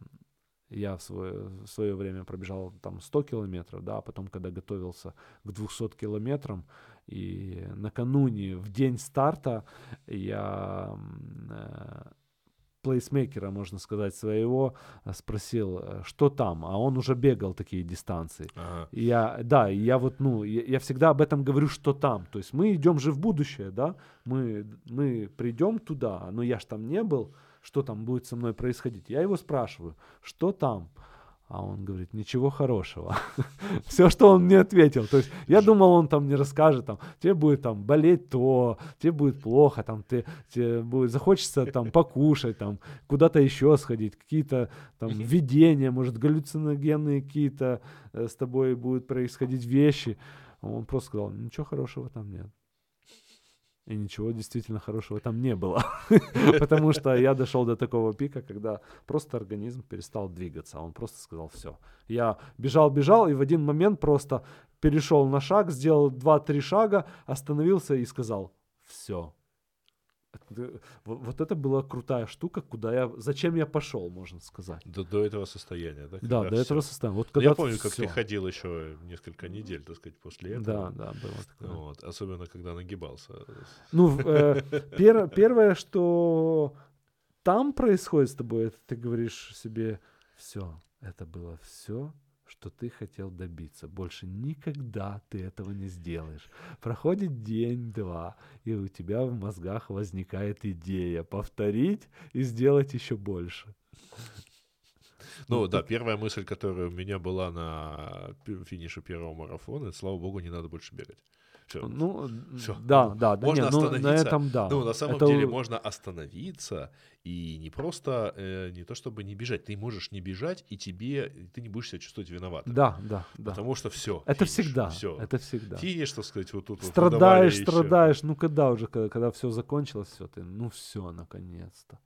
я в свое, в свое время пробежал там 100 километров, да, а потом, когда готовился к 200 километрам, и накануне, в день старта, я э, плейсмейкера, можно сказать, своего э, спросил, э, что там, а он уже бегал такие дистанции. Ага. И Я, да, я вот, ну, я, я всегда об этом говорю, что там. То есть мы идем же в будущее, да, мы, мы придем туда, но я ж там не был, что там будет со мной происходить. Я его спрашиваю, что там? А он говорит, ничего хорошего. Все, что он мне ответил. То есть я думал, он там мне расскажет, там, тебе будет там болеть то, тебе будет плохо, там, ты, тебе будет, захочется там покушать, там, куда-то еще сходить, какие-то там видения, может, галлюциногенные какие-то э, с тобой будут происходить вещи. Он просто сказал, ничего хорошего там нет. И ничего действительно хорошего там не было. Потому что я дошел до такого пика, когда просто организм перестал двигаться. Он просто сказал все. Я бежал, бежал, и в один момент просто перешел на шаг, сделал 2-3 шага, остановился и сказал все. Вот это была крутая штука, куда я, зачем я пошел, можно сказать. До, до этого состояния, да? Да, до этого всё. состояния. Вот Ну, когда я помню, как всё. ты ходил еще несколько недель, так сказать, после этого. Да, да, было такое. Вот, особенно, когда нагибался. Ну, э, пер- первое, что там происходит с тобой, это ты говоришь себе, все, это было все, что ты хотел добиться. Больше никогда ты этого не сделаешь. Проходит день-два, и у тебя в мозгах возникает идея повторить и сделать еще больше. Ну да, первая мысль, которая у меня была на финише первого марафона, слава богу, не надо больше бегать. Все. Ну, Всё. да, Ну, да, да, можно не, ну, на остановиться. этом да. Ну, на самом Это деле можно остановиться и не просто, э, не то чтобы не бежать, ты можешь не бежать, и тебе, ты не будешь себя чувствовать виноватым. Да, да, да. Потому что все. Это всегда, Все. это всегда. Финиш, так сказать, вот тут вот страдаешь, страдаешь. Ну когда уже, когда, когда все закончилось, все, ты, ну все, наконец-то.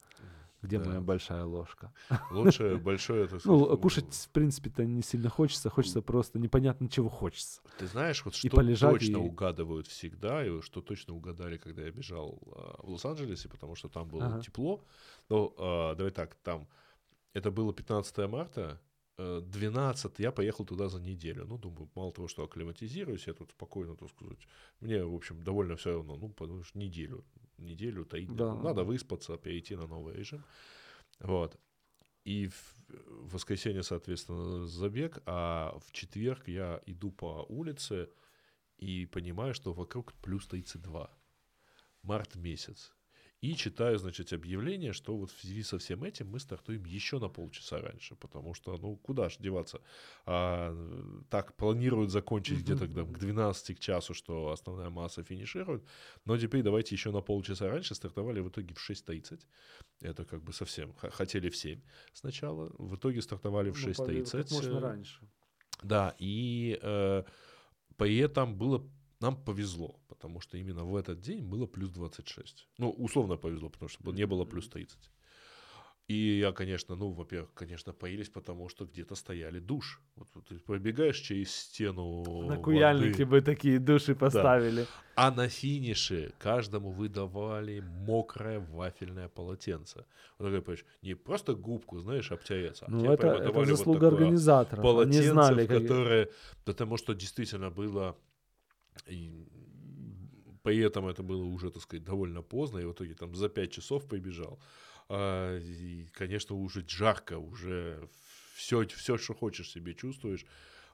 Где Да. моя большая ложка? Лучше большое, так Ну, кушать, в принципе-то, не сильно хочется, хочется просто непонятно чего хочется. Ты знаешь, вот И что полежать, точно и- угадывают всегда, и что точно угадали, когда я бежал а, в Лос-Анджелесе, потому что там было Ага. тепло. Ну, а, давай так, там это было 15 марта, э, 12 я поехал туда за неделю. Ну, думаю, мало того, что акклиматизируюсь, я тут спокойно, так сказать. Мне, в общем, довольно все равно. Ну, потому что неделю, неделю таить Да. надо. Выспаться, перейти на новый режим. Вот. И в воскресенье, соответственно, забег, а в четверг я иду по улице и понимаю, что вокруг плюс 32. Март месяц. И читаю, значит, объявление, что вот в связи со всем этим мы стартуем еще на полчаса раньше, потому что, ну, куда ж деваться? А, так планируют закончить где-то там к 12 к часу, что основная масса финиширует, но теперь давайте еще на полчаса раньше стартовали в итоге в 6.30. Это как бы совсем, хотели в 7 сначала, в итоге стартовали в Ну, по- 6.30. Как можно э, раньше. да, и э, при этом было нам повезло, потому что именно в этот день было плюс 26. Ну, условно повезло, потому что не было плюс 30. И я, конечно, ну, во-первых, конечно, поились, потому что где-то стояли душ. Вот, вот ты пробегаешь через стену На куяльнике бы такие души поставили. а на финише каждому выдавали мокрое вафельное полотенце. Вот такое, понимаешь, не просто губку, знаешь, обтереться, а Ну, это, это выдавали вот заслуга такое организаторов. Они полотенце, знали, в как... которое... Потому что действительно было... и при этом это было уже, так сказать, довольно поздно, и в итоге там за 5 часов побежал. А, и, конечно, уже жарко, уже все, все, что хочешь себе чувствуешь.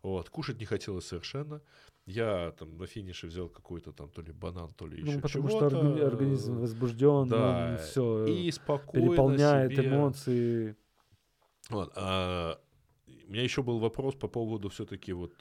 Вот. Кушать не хотелось совершенно. Я там на финише взял какой-то там то ли банан, то ли еще Ну, потому чего-то. что органи- организм возбужден, Да, все и спокойно переполняет себе- эмоции. Вот, а, у меня еще был вопрос по поводу все-таки вот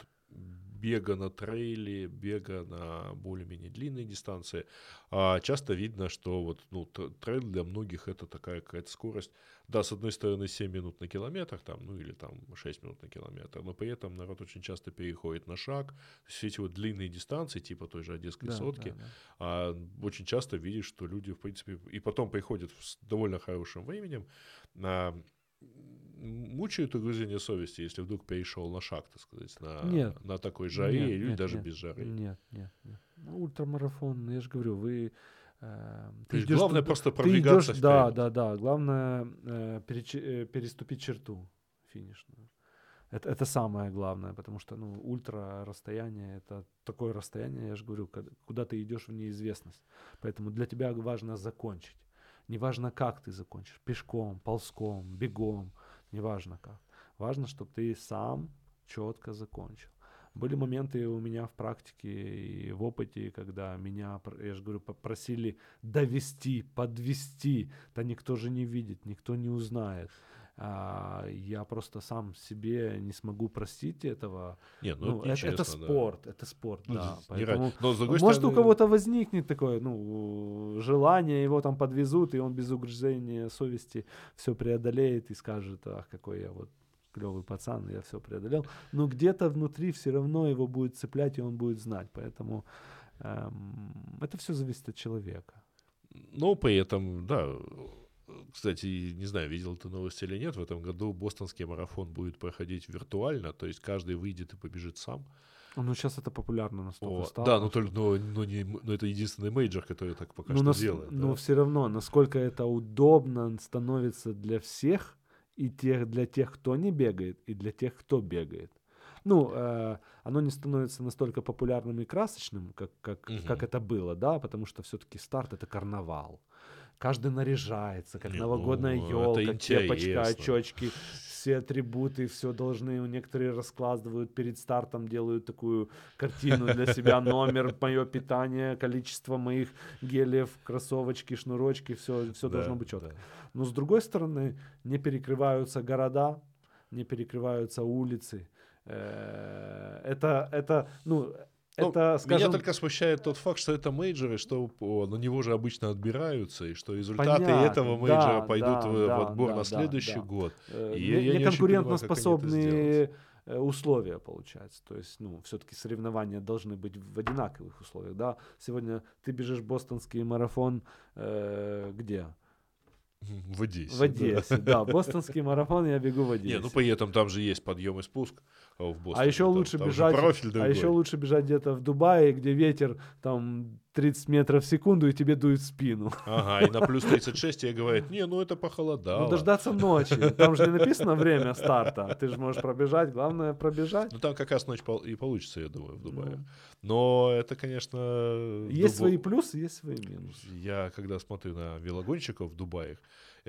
бега на трейле, бега на более-менее длинные дистанции. А часто видно, что вот, ну, трейл для многих это такая какая-то скорость. Да, с одной стороны 7 минут на километр, там, ну или там 6 минут на километр, но при этом народ очень часто переходит на шаг. Все эти вот длинные дистанции, типа той же Одесской Да, сотки, да, да. а очень часто видишь, что люди, в принципе, и потом приходят с довольно хорошим временем, а, мучают угрызение совести, если вдруг перешел на шаг, так сказать, на, Нет. на такой жаре Нет, или нет, даже нет, без жары. Нет, нет, нет. Ну, ультрамарафон, ну, я же говорю, вы... э, То есть идёшь главное туда- просто ты продвигаться идёшь- Да, да, да. Главное э, перечи- э, переступить черту финишную. Это, это самое главное, потому что ну, ультра расстояние это такое расстояние, я же говорю, куда ты идешь в неизвестность. Поэтому для тебя важно закончить. Неважно, как ты закончишь, пешком, ползком, бегом, неважно как. Важно, чтобы ты сам четко закончил. Были моменты у меня в практике и в опыте, когда меня, я же говорю, попросили довести, подвести. Да никто же не видит, никто не узнает. А, я просто сам себе не смогу простить этого. Не, ну, Ну, это, это, это нечестно, да. спорт, это спорт, Ну, да. Поэтому, Но может, у кого-то возникнет такое, ну, желание, его там подвезут, и он без угрызения совести все преодолеет и скажет, ах, какой я вот клевый пацан, я все преодолел. Но где-то внутри все равно его будет цеплять, и он будет знать. Поэтому эм, это все зависит от человека. Но при этом, да, кстати, не знаю, видел ты новости или нет, в этом году бостонский марафон будет проходить виртуально, то есть каждый выйдет и побежит сам. Ну, сейчас это популярно настолько О, стало. да, но, только, но, но, не, но это единственный major, который так пока ну, что нас- делает. но да. все равно, насколько это удобно становится для всех, и тех, для тех, кто не бегает, и для тех, кто бегает. Ну, э, оно не становится настолько популярным и красочным, как, как, как Мгм. это было, да, потому что все-таки старт это карнавал. Каждый наряжается, как Не, новогодная ну, елка, кепочка, очечки, все атрибуты, все должны, некоторые раскладывают перед стартом, делают такую картину для себя, номер, мое питание, количество моих гелев, кроссовочки, шнурочки, все, все Да, должно быть четко. да. Но с другой стороны, не перекрываются города, не перекрываются улицы. Э, Это, это, ну, Ну, это, скажем, Меня только смущает тот факт, что это мейджоры, что по- на него же обычно отбираются, и что результаты Понятно, этого мейджора да, пойдут да, в, в да, отбор да, на да, следующий да. год. э, И не- я неконкурентоспособные э, условия получается. То есть, ну, все-таки соревнования должны быть в одинаковых условиях, да. Сегодня ты бежишь бостонский марафон э, где? В Одессе. В Одессе, да. Бостонский марафон я бегу в Одессе. Не, ну при этом там же есть подъем и спуск в Бостоне. А еще лучше там бежать, профиль а еще лучше бежать где-то в Дубае, где ветер там 30 метров в секунду и тебе дует в спину. Ага, и на плюс 36 тебе говорят, не, ну это похолодало. Ну дождаться ночи. Там же не написано время старта. Ты же можешь пробежать. Главное пробежать. Ну там как раз ночь и получится, я думаю, в Дубае. Ну. Но это, конечно... Есть Дубо- свои плюсы, есть свои минусы. Я когда смотрю на велогонщиков в Дубае,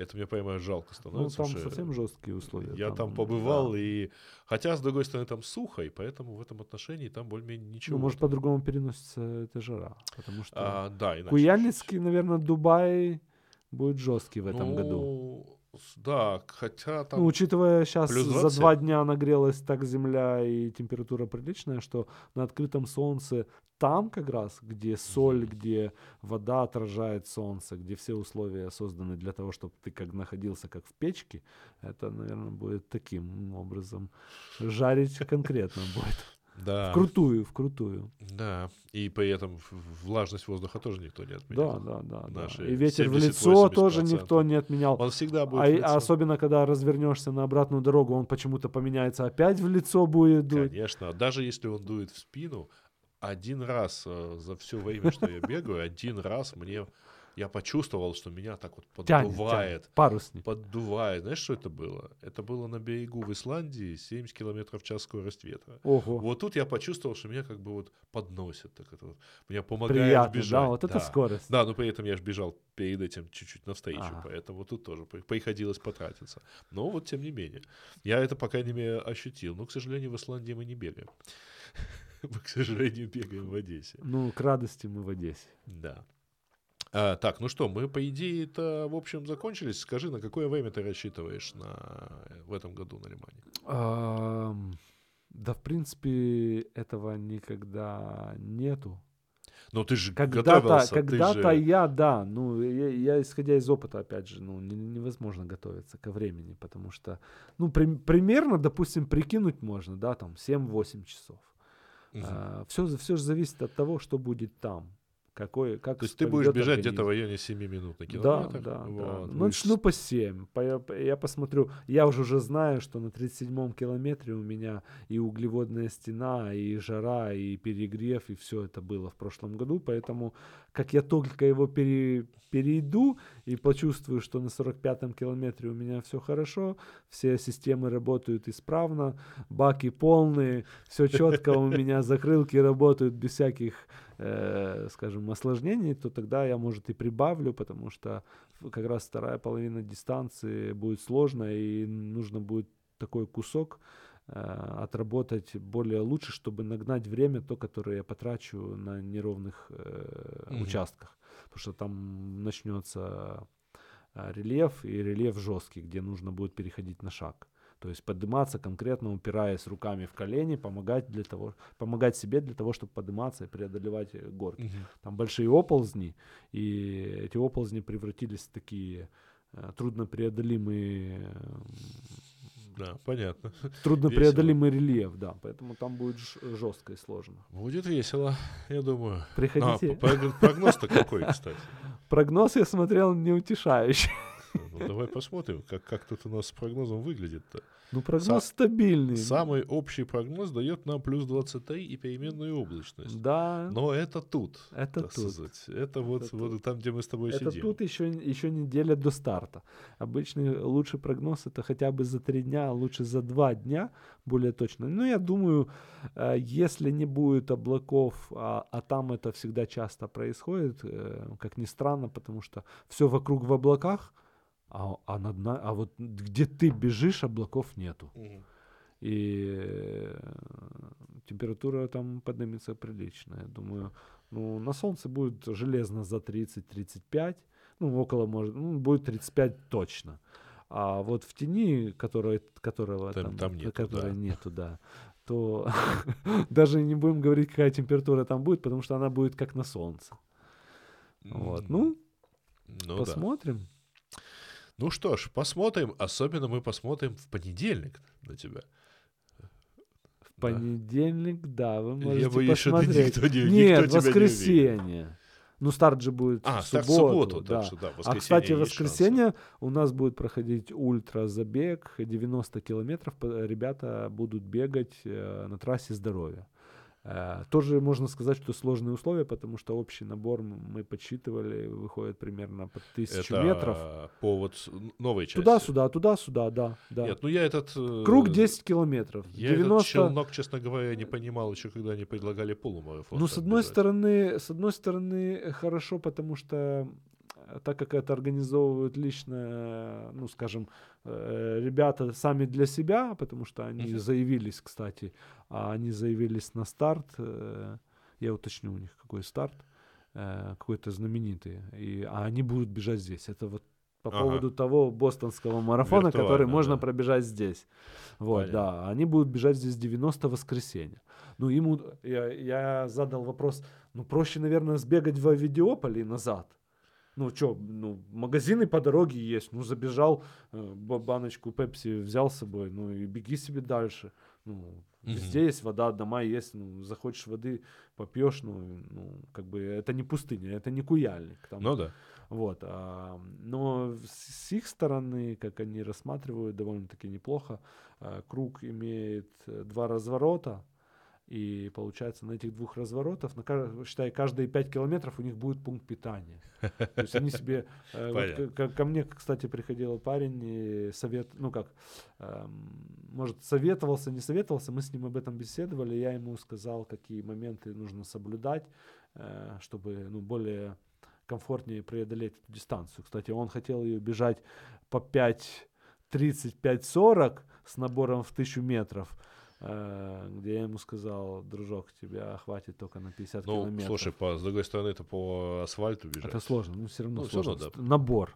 это мне, понимаешь, жалко Ну становится. там потому что совсем жесткие условия. Я там побывал, да. и... Хотя, с другой стороны, там сухо, и поэтому в этом отношении там более-менее ничего. Ну, может, по-другому переносится эта жара. Потому что А, да, иначе Куяльницкий, наверное, Дубай будет жесткий в этом году. Ну, с- Да, хотя там... Ну, учитывая сейчас за 20. два дня нагрелась так земля и температура приличная, что на открытом солнце там как раз, где соль, Мгм. где вода отражает солнце, где все условия созданы для того, чтобы ты как находился как в печке, это, наверное, будет таким образом жарить конкретно будет. Да. Вкрутую, вкрутую. Да. И при этом в- влажность воздуха тоже никто не Да, отменял. да, да, да. Наши И ветер в 70-80%. лицо тоже никто не отменял. Он всегда будет А, в а особенно, когда развернешься на обратную дорогу, он почему-то поменяется, опять в лицо будет дуть. Конечно. Даже если он дует в спину, один раз э, за все время, что я бегаю, один раз мне я почувствовал, что меня так вот Тянет, поддувает. тянет. Парусник. Поддувает. Знаешь, что это было? Это было на берегу в Исландии 70 километров в час скорость ветра. Ого. Вот тут я почувствовал, что меня как бы вот подносит. Так это вот, меня помогает Приятно, бежать. да, вот это скорость. Да, но при этом я же бежал перед этим чуть-чуть навстречу, Ага. поэтому тут тоже при- приходилось потратиться. Но вот тем не менее. Я это, по крайней мере, ощутил. Но, к сожалению, в Исландии мы не бегаем. Мы, к сожалению, бегаем в Одессе. Ну, к радости мы в Одессе. Да. А, так, ну что, мы, по идее, это, в общем, закончились. Скажи, на какое время ты рассчитываешь на... в этом году на Лимане? Да, в принципе, этого никогда нету. Ну, ты же Когда-то, когда-то же- я, да, ну, я, я, исходя из опыта, опять же, ну, не- невозможно готовиться ко времени, потому что, ну, прим- примерно, допустим, прикинуть можно, да, там, 7-8 часов. Мгм. все, все же зависит от того, что будет там. Какой, как То есть ты будешь бежать организм. где-то в районе 7 минут на Да, километр? да, да. вот, Ну, будешь начну по 7. По- Я, я посмотрю. Я уже уже знаю, что на 37-м километре у меня и углеводная стена, и жара, и перегрев, и все это было в прошлом году. Поэтому, как я только его пере- перейду и почувствую, что на 45-м километре у меня все хорошо, все системы работают исправно, баки полные, все четко у меня, закрылки работают без всяких э, скажем, осложнений, то тогда я, может, и прибавлю, потому что как раз вторая половина дистанции будет сложная, и нужно будет такой кусок э, отработать более лучше, чтобы нагнать время, то, которое я потрачу на неровных э, участках. Потому что там начнется э, рельеф, и рельеф жесткий, где нужно будет переходить на шаг. То есть подниматься конкретно, упираясь руками в колени, помогать, для того, помогать себе для того, чтобы подниматься и преодолевать э, горки. Мгм. Там большие оползни, и эти оползни превратились в такие э, труднопреодолимые, м, Да, понятно. труднопреодолимый рельеф, да, поэтому там будет жестко и сложно. Будет весело, я думаю. А, Приходите. прогноз- прогноз-то какой, кстати? Прогноз я смотрел неутешающий. Ну, давай посмотрим, как, как тут у нас с прогнозом выглядит-то. Ну, прогноз стабильный. Самый общий прогноз дает нам плюс 23 и переменную облачность. Да, Но это тут. это тут. сказать. Это, вот, Это вот там, где мы с тобой Это сидим. тут еще, еще неделя до старта. Обычный лучший прогноз это хотя бы за три дня, а лучше за два дня, более точно. Ну, я думаю, э, если не будет облаков, а, а там это всегда часто происходит, э, как ни странно, потому что все вокруг в облаках, а, а, над на- а вот где ты бежишь, облаков нету. Мгм. И э, температура там поднимется прилично. Я думаю, ну, на солнце будет железно за 30-35, ну, около, может, ну, будет 35 точно. А вот в тени, которой, которого Там- там, там нету, которой да. нету, да, то даже не будем говорить, какая температура там будет, потому что она будет как на солнце. Вот. Ну, Ну да. Ну что ж, посмотрим. Особенно мы посмотрим в понедельник на тебя. В понедельник, да, вы можете Я боюсь, что посмотреть. никто не- никто Нет, тебя не увидит. воскресенье. Ну, старт же будет А, в старт в субботу, субботу, да. так что да, А, воскресенье кстати, в есть шансы. воскресенье у нас будет проходить ультразабег 90 километров. Ребята будут бегать э, на трассе здоровья. Э, Тоже можно сказать, что сложные условия, потому что общий набор мы подсчитывали, выходит примерно под тысячу Это метров. по вот с- новой части. Туда-сюда, туда-сюда, да. да. Нет, ну я этот... э, Круг 10 километров. Я 90... этот челнок, честно говоря, не понимал еще, когда они предлагали полумарафон. Ну, с одной бежать. стороны, с одной стороны, э, хорошо, потому что так как это организовывают лично, э, ну, скажем, э, ребята сами для себя, потому что они Мгм. заявились, кстати, а они заявились на старт. э, Я уточню у них, какой старт, какой-то знаменитый. И, а они будут бежать здесь. Это вот по Ага. поводу того бостонского марафона, который Виртуально, можно да. пробежать здесь. Вот, Понятно. да. Они будут бежать здесь 90 воскресенья. Ну, ему я, я задал вопрос, ну, проще, наверное, сбегать в Авидиополь и назад. Ну, что, ну, магазины по дороге есть. Ну, забежал, э, ба- баночку пепси взял с собой, ну, и беги себе дальше. Ну, везде есть вода, дома есть, ну, захочешь воды, попьешь, ну, ну, как бы это не пустыня, это не куяльник. Там, Ну да. Вот, а, но с с их стороны, как они рассматривают, довольно-таки неплохо. А, Круг имеет э, два разворота, и получается на этих двух разворотах, на, считай, каждые 5 километров у них будет пункт питания. То есть они себе... э, вот ко, ко мне, кстати, приходил парень, и совет, ну как, эм, может, советовался, не советовался, мы с ним об этом беседовали, я ему сказал, какие моменты нужно соблюдать, э, чтобы, ну, более комфортнее преодолеть эту дистанцию. Кстати, он хотел ее бежать по 5.30-5.40 с набором в 1000 метров, где я ему сказал, дружок, тебя хватит только на 50 Ну, километров. слушай, по, с другой стороны, это по асфальту бежать. Это сложно, ну все равно Ну, сложно. равно, Ст- Набор.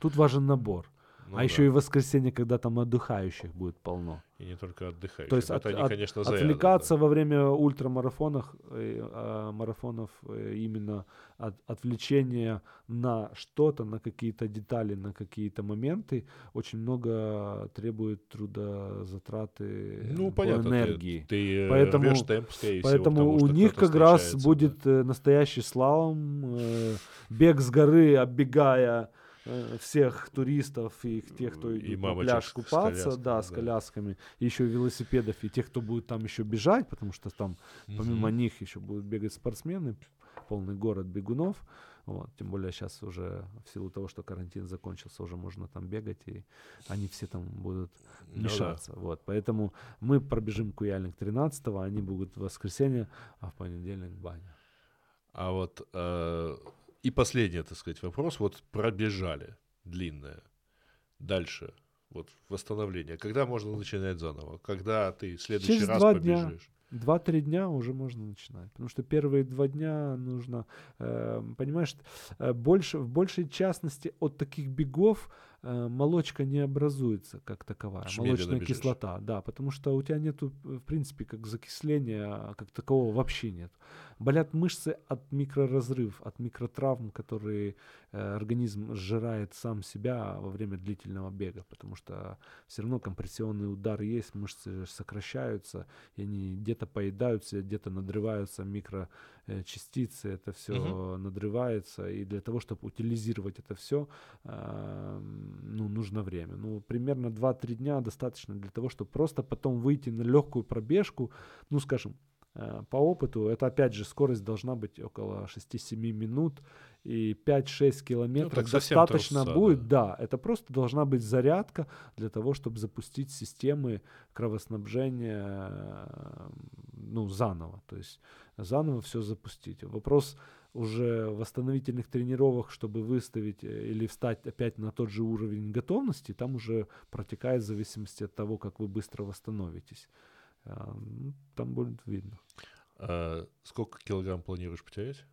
Тут важен набор. Ну а да. еще и воскресенье, когда там отдыхающих будет полно. И не только отдыхающих. То есть это от- они, от- конечно, зря, Отвлекаться во время ультрамарафонов, э, а, марафонов э, именно от отвлечения на что-то, на какие-то детали, на какие-то моменты, очень много требует трудозатраты Ну, по понятно, ты- энергии. Ты, э, Поэтому- рвёшь темп, скорее всего, Поэтому потому у них как раз будет да. э, настоящий слалом, э, бег с горы, оббегая э, всех туристов и тех, кто И идет на пляж с купаться, колясками, да, с да. колясками, и еще велосипедов, и тех, кто будет там еще бежать, потому что там помимо Мгм. них еще будут бегать спортсмены, полный город бегунов. Вот, тем более сейчас уже в силу того, что карантин закончился, уже можно там бегать, и они все там будут Ну да. мешаться. Вот, поэтому мы пробежим Куяльник 13 они будут в воскресенье, а в понедельник баня. А вот э, и последний, так сказать, вопрос. Вот пробежали длинное. Дальше. Вот восстановление. Когда можно начинать заново? Когда ты в следующий Через раз два дня. побежишь? Два-три дня уже можно начинать. Потому что первые два дня нужно, э, понимаешь, больше, в большей частности от таких бегов э, молочка не образуется как таковая. Медленно молочная бежишь. кислота, да, потому что у тебя нету, в принципе, как закисления, как такового вообще нет. Болят мышцы от микроразрыв, от микротравм, которые э, организм сжирает сам себя во время длительного бега, потому что все равно компрессионный удар есть, мышцы сокращаются, и они где-то поедаются, где-то надрываются микрочастицы, это все надрывается, и для того, чтобы утилизировать это все, ну, нужно время. Ну, примерно 2-3 дня достаточно для того, чтобы просто потом выйти на легкую пробежку, ну, скажем, э, по опыту, это опять же скорость должна быть около 6-7 минут, и 5-6 километров совсем достаточно трусца, будет, да, это просто должна быть зарядка для того, чтобы запустить системы кровоснабжения, э, ну, заново, то есть заново все запустить. Вопрос уже восстановительных тренировок, чтобы выставить э, или встать опять на тот же уровень готовности, там уже протекает в зависимости от того, как вы быстро восстановитесь. Ну, Там будет видно. А сколько килограмм планируешь потерять?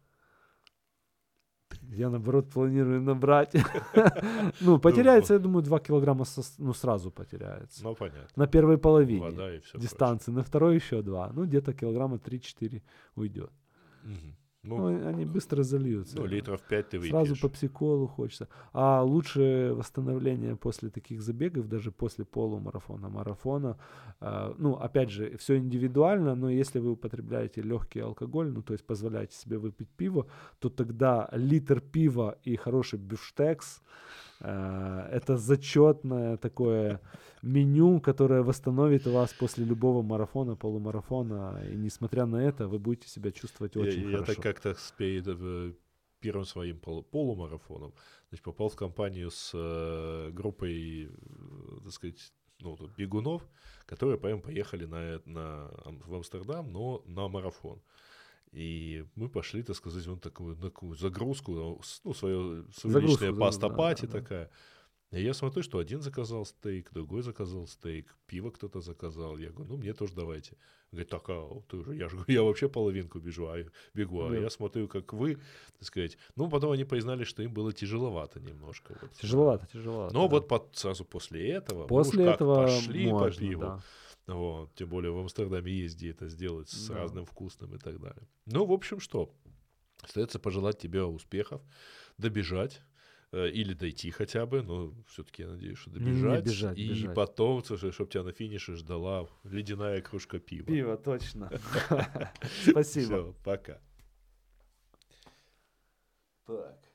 Я, наоборот, планирую набрать. Ну, потеряется, я думаю, 2 килограмма ну, сразу потеряется. Ну, понятно. На первой половине Вода и все. дистанции, на второй еще 2. Ну, где-то килограмма 3-4 уйдет. Ну, Ну, они быстро зальются. ну, литров 5 ты выпьешь. Сразу по психолу хочется. А лучше восстановление после таких забегов, даже после полумарафона, марафона. а, ну, опять же, все индивидуально, но если вы употребляете легкий алкоголь, ну, то есть позволяете себе выпить пиво, то тогда литр пива и хороший бифштекс это зачетное такое меню, которое восстановит вас после любого марафона, полумарафона. И несмотря на это, вы будете себя чувствовать Я, очень я хорошо. так как-то с перед э, первым своим полу- полумарафоном значит, попал в компанию с э, группой, э, так сказать, ну, бегунов, которые прям поехали на, э- на, в Амстердам, но на марафон. И мы пошли, так сказать, вот такую, такую загрузку, ну, свое, да, паста-пати да, да. такая. И я смотрю, что один заказал стейк, другой заказал стейк, пиво кто-то заказал. Я говорю, ну мне тоже давайте. Он говорит, так, а ты уже, я же я вообще половинку бежу, а, бегу, а Да. я смотрю, как вы, так сказать. Ну, потом они признали, что им было тяжеловато немножко. Вот. Тяжеловато, тяжеловато. Но да. вот под- сразу после этого, мы уж После как этого пошли по можно, пиву. да. Вот, тем более в Амстердаме где это сделать с Да. разным вкусным и так далее. Ну, в общем, что? Остается пожелать тебе успехов, добежать, Э, или дойти хотя бы, но все-таки я надеюсь, что Не- не добежать. бежать, и бежать. потом, чтобы тебя на финише ждала ледяная кружка пива. Пиво, точно. Спасибо. Все, пока. Так.